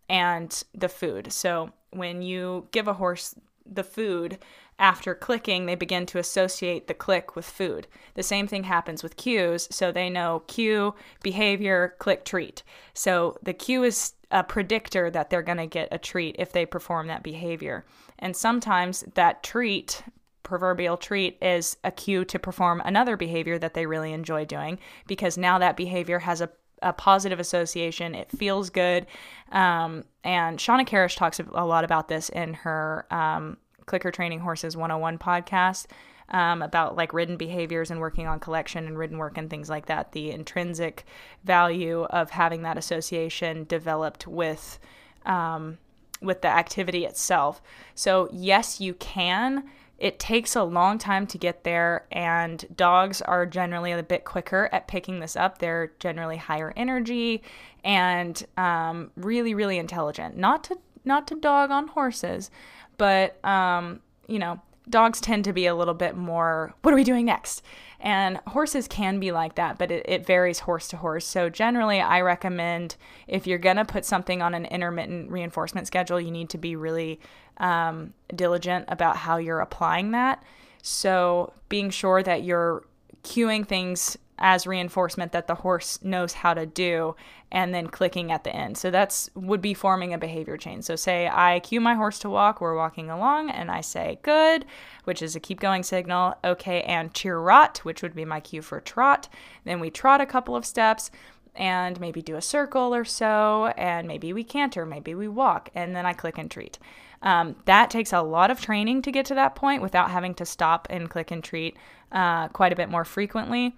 and the food. So when you give a horse the food after clicking, they begin to associate the click with food. The same thing happens with cues. So they know cue, behavior, click, treat. So the cue is a predictor that they're going to get a treat if they perform that behavior. And sometimes that treat, proverbial treat, is a cue to perform another behavior that they really enjoy doing because now that behavior has a a positive association. It feels good. Um, and Shawna Karrasch talks a lot about this in her um, Clicker Training Horses 101 podcast um, about like ridden behaviors and working on collection and ridden work and things like that. The intrinsic value of having that association developed with um, with the activity itself. So yes, you can. It takes a long time to get there, and dogs are generally a bit quicker at picking this up. They're generally higher energy and um, really, really intelligent. Not to not to dog on horses, but um, you know, dogs tend to be a little bit more, what are we doing next? And horses can be like that, but it, it varies horse to horse. So, generally, I recommend if you're going to put something on an intermittent reinforcement schedule, you need to be really um, diligent about how you're applying that. So, being sure that you're cueing things as reinforcement that the horse knows how to do and then clicking at the end. So that's would be forming a behavior chain. So say I cue my horse to walk, we're walking along and I say good, which is a keep going signal. Okay, and cheer trot, which would be my cue for trot. Then we trot a couple of steps and maybe do a circle or so and maybe we canter, maybe we walk and then I click and treat. Um, that takes a lot of training to get to that point without having to stop and click and treat uh, quite a bit more frequently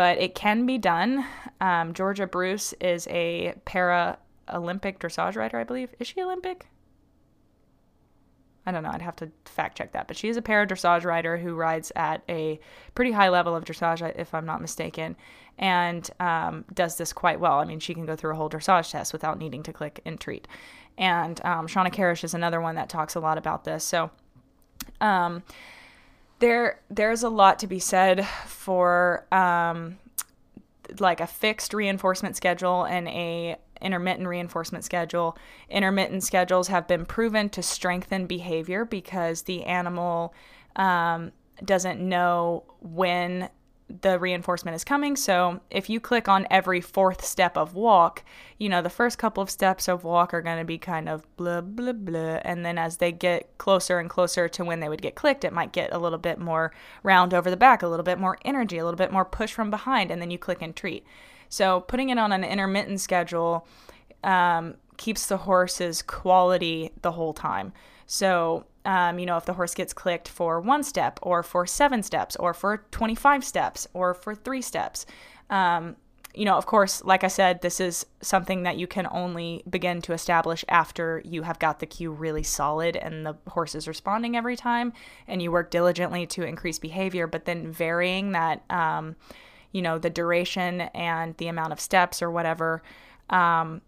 but it can be done. Um, Georgia Bruce is a para Olympic dressage rider, I believe. Is she Olympic? I don't know. I'd have to fact check that. But she is a para dressage rider who rides at a pretty high level of dressage, if I'm not mistaken, and um, does this quite well. I mean, she can go through a whole dressage test without needing to click and treat. And um, Shawna Karrasch is another one that talks a lot about this. So, um, there there's a lot to be said for um, like a fixed reinforcement schedule and a intermittent reinforcement schedule. Intermittent schedules have been proven to strengthen behavior because the animal um, doesn't know when the reinforcement is coming. So if you click on every fourth step of walk, you know, the first couple of steps of walk are going to be kind of blah, blah, blah. And then as they get closer and closer to when they would get clicked, it might get a little bit more round over the back, a little bit more energy, a little bit more push from behind, and then you click and treat. So putting it on an intermittent schedule um, keeps the horse's quality the whole time. So um, you know, if the horse gets clicked for one step or for seven steps or for 25 steps or for three steps. Um, you know, of course, like I said, this is something that you can only begin to establish after you have got the cue really solid and the horse is responding every time and you work diligently to increase behavior, but then varying that, um, you know, the duration and the amount of steps or whatever. Um,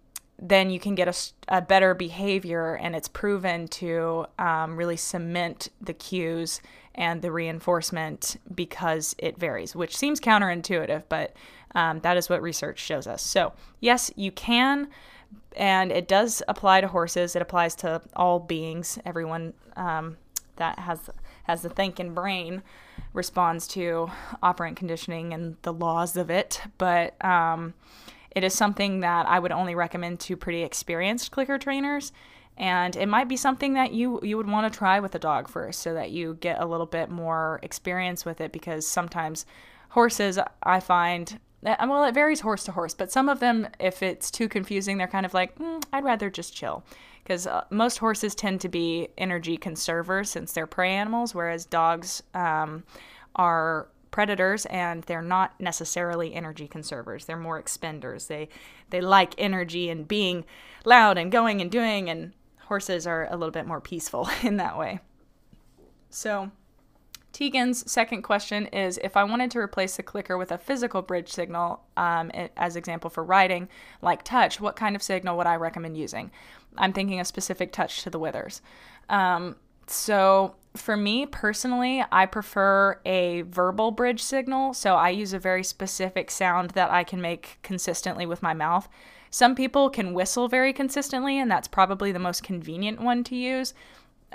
then you can get a, a better behavior, and it's proven to um, really cement the cues and the reinforcement because it varies, which seems counterintuitive, but um, that is what research shows us. So, yes, you can, and it does apply to horses. It applies to all beings. Everyone um, that has has the thinking brain responds to operant conditioning and the laws of it. But um, it is something that I would only recommend to pretty experienced clicker trainers. And it might be something that you you would want to try with a dog first so that you get a little bit more experience with it because sometimes horses I find uh, well it varies horse to horse but some of them if it's too confusing they're kind of like mm, I'd rather just chill because uh, most horses tend to be energy conservers since they're prey animals whereas dogs um, are predators and they're not necessarily energy conservers they're more expenders they they like energy and being loud and going and doing and horses are a little bit more peaceful in that way so Tegan's second question is if I wanted to replace the clicker with a physical bridge signal, um, as example for riding, like touch, what kind of signal would I recommend using? I'm thinking a specific touch to the withers. Um, so for me personally, I prefer a verbal bridge signal. So I use a very specific sound that I can make consistently with my mouth. Some people can whistle very consistently, and that's probably the most convenient one to use.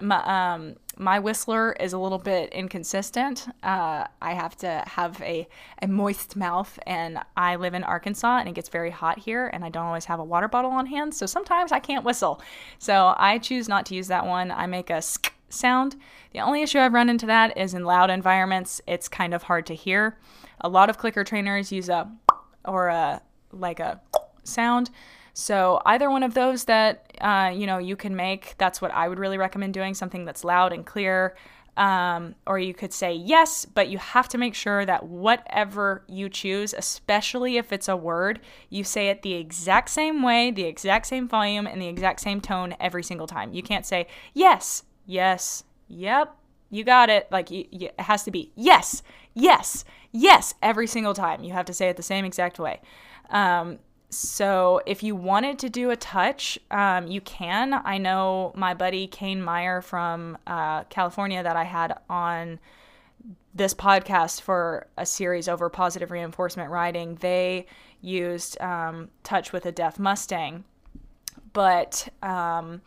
My, um, my whistler is a little bit inconsistent. Uh, I have to have a, a moist mouth, and I live in Arkansas, and it gets very hot here, and I don't always have a water bottle on hand, so sometimes I can't whistle. So I choose not to use that one. I make a sk sound. The only issue I've run into that is in loud environments, it's kind of hard to hear. A lot of clicker trainers use a or a like a sound. So either one of those that uh, you know you can make, that's what I would really recommend doing. Something that's loud and clear. Um, or you could say yes, but you have to make sure that whatever you choose, especially if it's a word, you say it the exact same way, the exact same volume, and the exact same tone every single time. You can't say yes, yes, yep, you got it. Like it has to be yes, yes, yes every single time. You have to say it the same exact way. Um, so if you wanted to do a touch, um, you can. I know my buddy Kane Meyer from uh, California that I had on this podcast for a series over positive reinforcement riding. They used um, touch with a deaf Mustang, but um,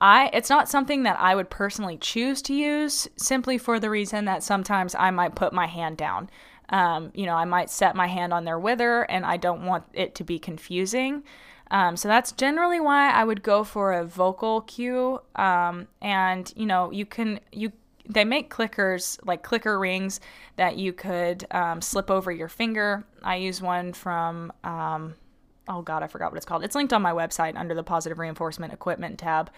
I it's not something that I would personally choose to use simply for the reason that sometimes I might put my hand down. Um, you know, I might set my hand on their wither and I don't want it to be confusing. Um, so that's generally why I would go for a vocal cue. Um, and you know, you can you they make clickers like clicker rings that you could um, slip over your finger. I use one from um, oh god, I forgot what it's called. It's linked on my website under the positive reinforcement equipment tab.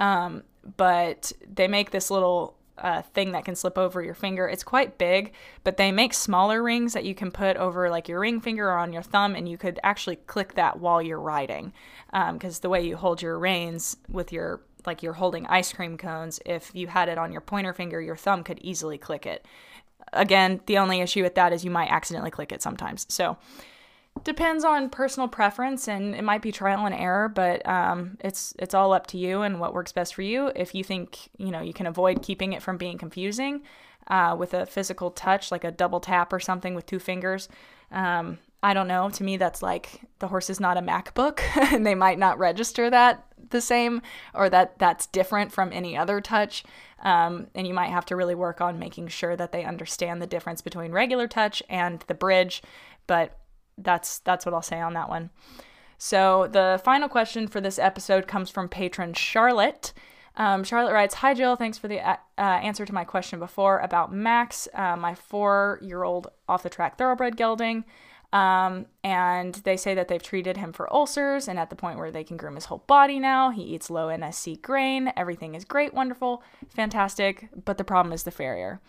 Um, but they make this little uh, thing that can slip over your finger. It's quite big, but they make smaller rings that you can put over like your ring finger or on your thumb, and you could actually click that while you're riding. Because um, the way you hold your reins with your like you're holding ice cream cones, if you had it on your pointer finger, your thumb could easily click it. Again, the only issue with that is you might accidentally click it sometimes. So depends on personal preference and it might be trial and error but um, it's it's all up to you and what works best for you. If you think you know you can avoid keeping it from being confusing uh, with a physical touch like a double tap or something with two fingers um, i don't know. To me that's like the horse is not a macbook and they might not register that the same or that that's different from any other touch um, and you might have to really work on making sure that they understand the difference between regular touch and the bridge but that's that's what I'll say on that one. So the final question for this episode comes from patron Charlotte. Um, Charlotte writes, "Hi Jill, thanks for the uh, uh, answer to my question before about Max, uh, my four-year-old off-the-track thoroughbred gelding." Um, and they say that they've treated him for ulcers and at the point where they can groom his whole body now. He eats low NSC grain. Everything is great, wonderful, fantastic. But the problem is the farrier.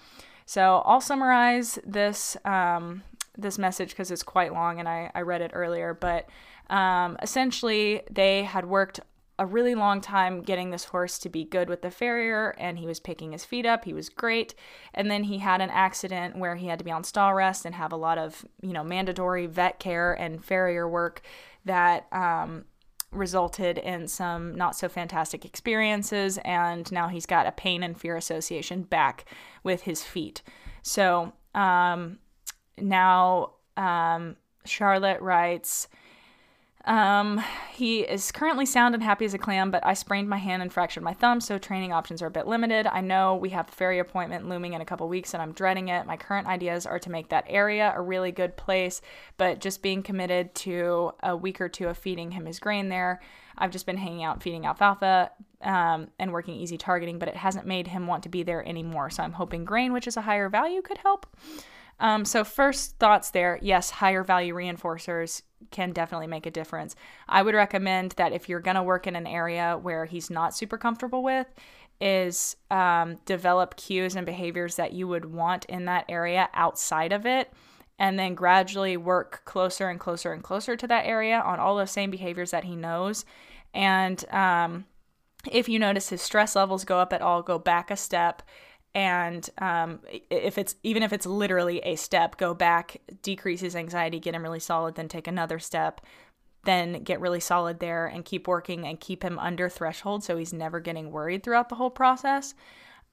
So I'll summarize this um, this message because it's quite long and I, I read it earlier. But um, essentially, they had worked a really long time getting this horse to be good with the farrier and he was picking his feet up he was great and then he had an accident where he had to be on stall rest and have a lot of you know mandatory vet care and farrier work that um, resulted in some not so fantastic experiences, and now he's got a pain and fear association back with his feet. So um, now um, Charlotte writes, um, he is currently sound and happy as a clam, but I sprained my hand and fractured my thumb, so training options are a bit limited. I know we have the ferry appointment looming in a couple weeks and I'm dreading it. My current ideas are to make that area a really good place, but just being committed to a week or two of feeding him his grain there. I've just been hanging out feeding alfalfa um, and working easy targeting, but it hasn't made him want to be there anymore. So I'm hoping grain, which is a higher value, could help. Um, so, first thoughts there yes, higher value reinforcers can definitely make a difference. I would recommend that if you're going to work in an area where he's not super comfortable with, is um, develop cues and behaviors that you would want in that area outside of it, and then gradually work closer and closer and closer to that area on all those same behaviors that he knows. And um, if you notice his stress levels go up at all, go back a step and um, if it's even if it's literally a step go back decrease his anxiety get him really solid then take another step then get really solid there and keep working and keep him under threshold so he's never getting worried throughout the whole process.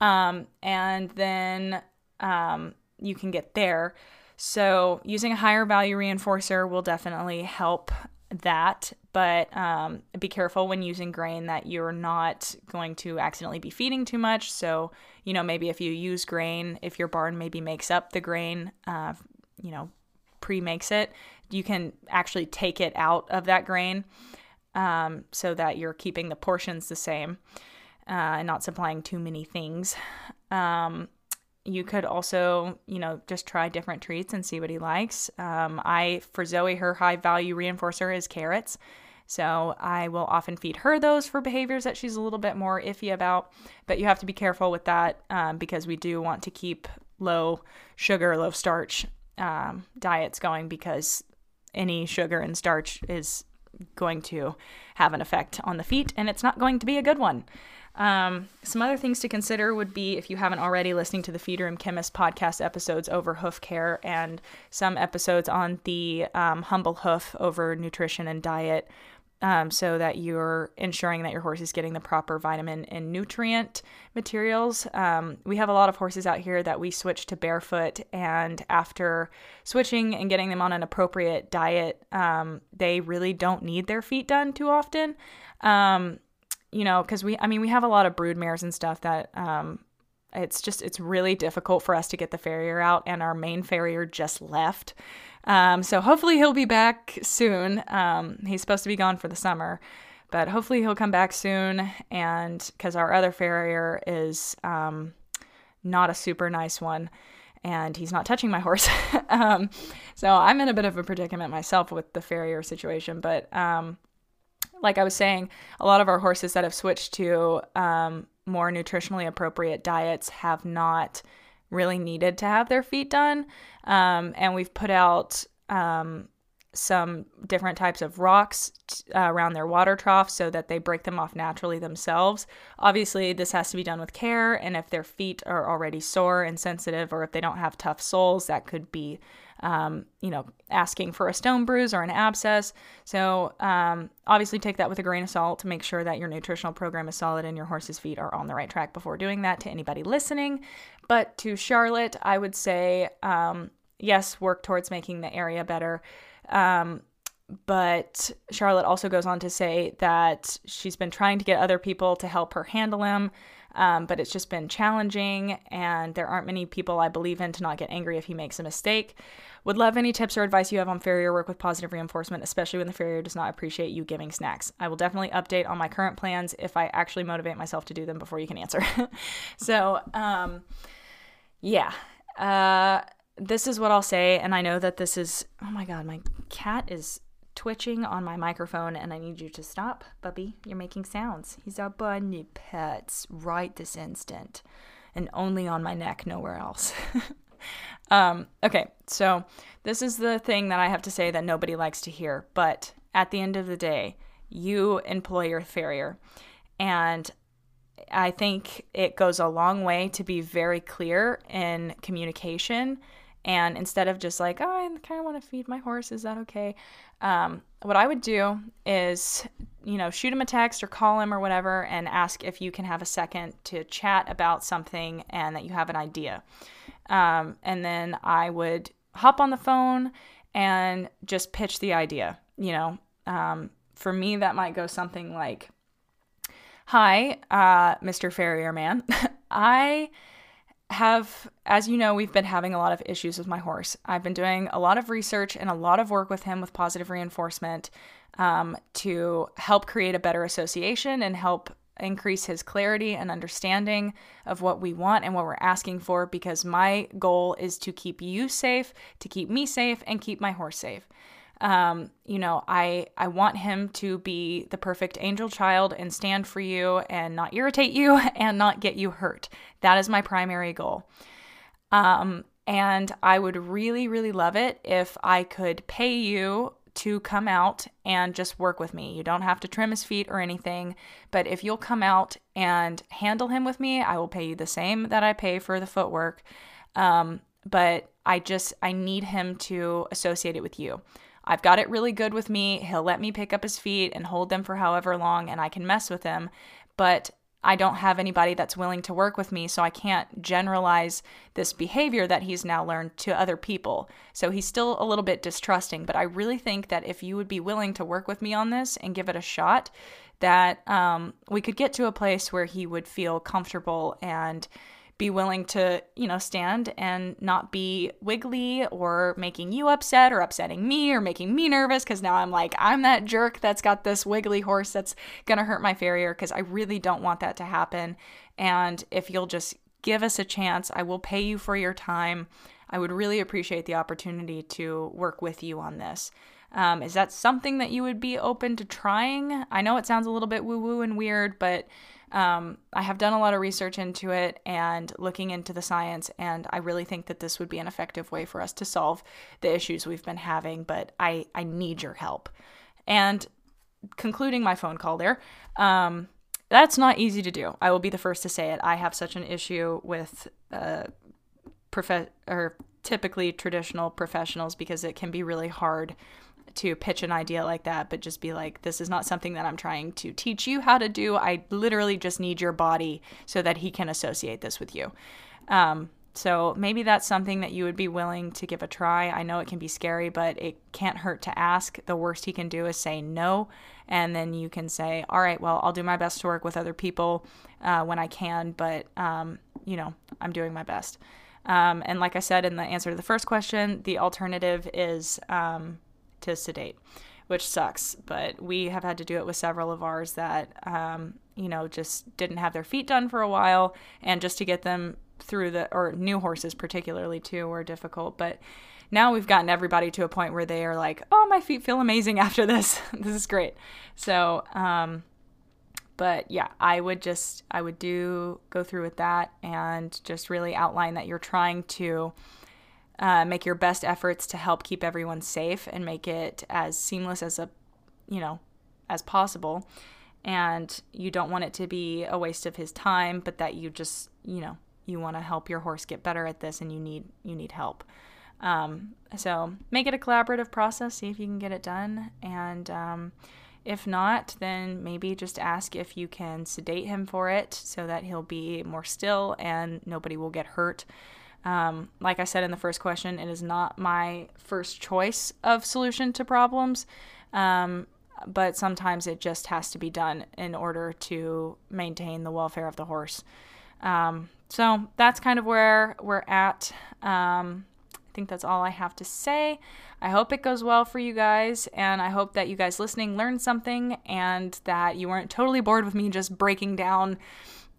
Um, and then um, you can get there. So using a higher value reinforcer will definitely help that, but um, be careful when using grain that you're not going to accidentally be feeding too much. So, you know, maybe if you use grain, if your barn maybe makes up the grain, uh, you know, pre makes it, you can actually take it out of that grain um, so that you're keeping the portions the same uh, and not supplying too many things. Um, you could also, you know, just try different treats and see what he likes. Um, I, for Zoe, her high value reinforcer is carrots. So I will often feed her those for behaviors that she's a little bit more iffy about. But you have to be careful with that um, because we do want to keep low sugar, low starch um, diets going because any sugar and starch is going to have an effect on the feet and it's not going to be a good one. Um, some other things to consider would be if you haven't already listening to the Feed Room Chemist podcast episodes over hoof care and some episodes on the um, humble hoof over nutrition and diet. Um, so that you're ensuring that your horse is getting the proper vitamin and nutrient materials. Um, we have a lot of horses out here that we switch to barefoot, and after switching and getting them on an appropriate diet, um, they really don't need their feet done too often. You know, because we, I mean, we have a lot of brood mares and stuff that um, it's just, it's really difficult for us to get the farrier out, and our main farrier just left. Um, so hopefully he'll be back soon. Um, he's supposed to be gone for the summer, but hopefully he'll come back soon. And because our other farrier is um, not a super nice one, and he's not touching my horse. um, so I'm in a bit of a predicament myself with the farrier situation, but um, like I was saying, a lot of our horses that have switched to um, more nutritionally appropriate diets have not really needed to have their feet done. Um, and we've put out um, some different types of rocks t- uh, around their water troughs so that they break them off naturally themselves. Obviously, this has to be done with care, and if their feet are already sore and sensitive, or if they don't have tough soles, that could be um, you know, asking for a stone bruise or an abscess. So, um, obviously, take that with a grain of salt to make sure that your nutritional program is solid and your horse's feet are on the right track before doing that to anybody listening. But to Charlotte, I would say, um, yes, work towards making the area better. Um, but Charlotte also goes on to say that she's been trying to get other people to help her handle him um, but it's just been challenging, and there aren't many people I believe in to not get angry if he makes a mistake. Would love any tips or advice you have on farrier work with positive reinforcement, especially when the farrier does not appreciate you giving snacks. I will definitely update on my current plans if I actually motivate myself to do them before you can answer. so, um, yeah. Uh, this is what I'll say, and I know that this is. Oh my god, my cat is twitching on my microphone and I need you to stop, Bubby. You're making sounds. He's our bunny pets right this instant and only on my neck, nowhere else. um, okay, so this is the thing that I have to say that nobody likes to hear, but at the end of the day, you employ your farrier. And I think it goes a long way to be very clear in communication. And instead of just like, oh, I kind of want to feed my horse, is that okay? Um, what I would do is you know, shoot him a text or call him or whatever and ask if you can have a second to chat about something and that you have an idea. Um, and then I would hop on the phone and just pitch the idea. You know, um, for me, that might go something like, Hi, uh, Mr. Farrier Man. I have, as you know, we've been having a lot of issues with my horse. I've been doing a lot of research and a lot of work with him with positive reinforcement um, to help create a better association and help increase his clarity and understanding of what we want and what we're asking for because my goal is to keep you safe, to keep me safe, and keep my horse safe. Um, you know, I I want him to be the perfect angel child and stand for you and not irritate you and not get you hurt. That is my primary goal. Um, and I would really, really love it if I could pay you to come out and just work with me. You don't have to trim his feet or anything, but if you'll come out and handle him with me, I will pay you the same that I pay for the footwork. Um, but I just I need him to associate it with you. I've got it really good with me. He'll let me pick up his feet and hold them for however long and I can mess with him, but I don't have anybody that's willing to work with me, so I can't generalize this behavior that he's now learned to other people. So he's still a little bit distrusting, but I really think that if you would be willing to work with me on this and give it a shot, that um, we could get to a place where he would feel comfortable and be willing to, you know, stand and not be wiggly or making you upset or upsetting me or making me nervous because now I'm like, I'm that jerk that's got this wiggly horse that's going to hurt my farrier because I really don't want that to happen. And if you'll just give us a chance, I will pay you for your time. I would really appreciate the opportunity to work with you on this. Um, is that something that you would be open to trying? I know it sounds a little bit woo woo and weird, but um, I have done a lot of research into it and looking into the science, and I really think that this would be an effective way for us to solve the issues we've been having. But I, I need your help. And concluding my phone call there, um, that's not easy to do. I will be the first to say it. I have such an issue with uh, prof- or typically traditional professionals because it can be really hard to pitch an idea like that, but just be like, this is not something that I'm trying to teach you how to do. I literally just need your body so that he can associate this with you. Um, so maybe that's something that you would be willing to give a try. I know it can be scary, but it can't hurt to ask. The worst he can do is say no. And then you can say, all right, well, I'll do my best to work with other people uh, when I can, but, um, you know, I'm doing my best. Um, and like I said in the answer to the first question, the alternative is um, to sedate, which sucks. But we have had to do it with several of ours that, um, you know, just didn't have their feet done for a while. And just to get them through the, or new horses particularly too, were difficult. But now we've gotten everybody to a point where they are like, oh, my feet feel amazing after this. this is great. So, um, but yeah, I would just, I would do, go through with that and just really outline that you're trying to uh, make your best efforts to help keep everyone safe and make it as seamless as a you know as possible. And you don't want it to be a waste of his time but that you just you know you want to help your horse get better at this and you need you need help. Um, so make it a collaborative process see if you can get it done. And um, if not then maybe just ask if you can sedate him for it so that he'll be more still and nobody will get hurt um, like I said in the first question, it is not my first choice of solution to problems, um, but sometimes it just has to be done in order to maintain the welfare of the horse. Um, so that's kind of where we're at. Um, I think that's all I have to say. I hope it goes well for you guys, and I hope that you guys listening learned something and that you weren't totally bored with me just breaking down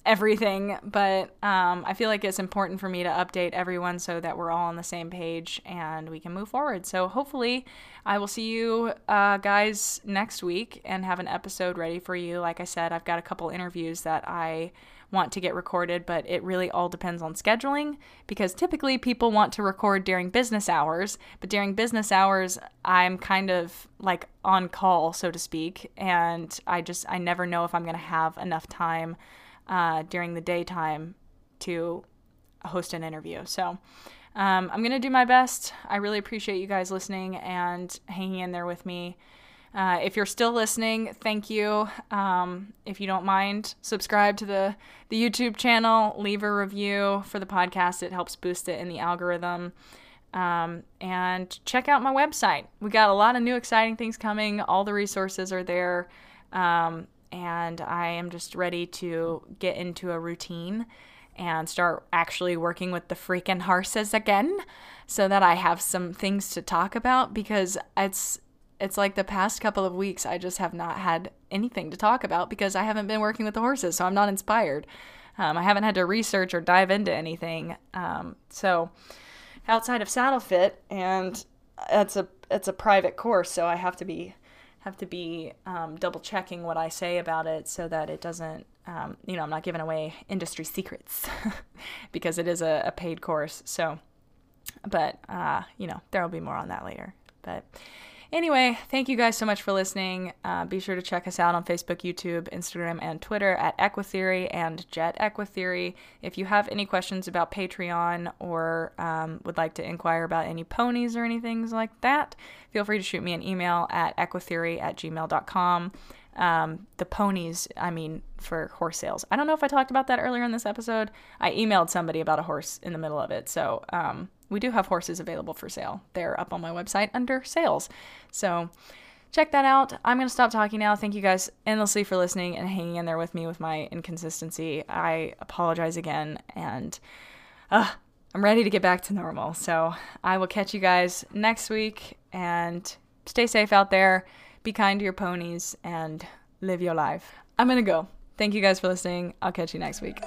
everything, but um, I feel like it's important for me to update everyone so that we're all on the same page and we can move forward. So hopefully, I will see you uh, guys next week and have an episode ready for you. Like I said, I've got a couple interviews that I want to get recorded, but it really all depends on scheduling because typically people want to record during business hours, but during business hours, I'm kind of like on call, so to speak, and I just I never know if I'm going to have enough time uh, during the daytime to host an interview. So um, I'm going to do my best. I really appreciate you guys listening and hanging in there with me. Uh, if you're still listening, thank you. Um, if you don't mind, subscribe to the, the YouTube channel, leave a review for the podcast. It helps boost it in the algorithm. Um, and check out my website. We got a lot of new exciting things coming. All the resources are there. Um, and I am just ready to get into a routine and start actually working with the freaking horses again so that I have some things to talk about because it's it's like the past couple of weeks I just have not had anything to talk about because I haven't been working with the horses, so I'm not inspired. Um, I haven't had to research or dive into anything. Um, so outside of saddle fit, and it's a it's a private course, so I have to be have to be um, double checking what I say about it so that it doesn't, um, you know, I'm not giving away industry secrets because it is a, a, paid course. So, but, uh, you know, there will be more on that later. But Anyway, thank you guys so much for listening. Uh, be sure to check us out on Facebook, YouTube, Instagram, and Twitter at Equitheory and Jet Equitheory. If you have any questions about Patreon or um, would like to inquire about any ponies or anything like that, feel free to shoot me an email at equitheory at gmail.com. Um, the ponies, I mean, for horse sales. I don't know if I talked about that earlier in this episode. I emailed somebody about a horse in the middle of it. So, um, we do have horses available for sale. They're up on my website under sales. So check that out. I'm going to stop talking now. Thank you guys endlessly for listening and hanging in there with me with my inconsistency. I apologize again and uh, I'm ready to get back to normal. So I will catch you guys next week and stay safe out there. Be kind to your ponies and live your life. I'm going to go. Thank you guys for listening. I'll catch you next week.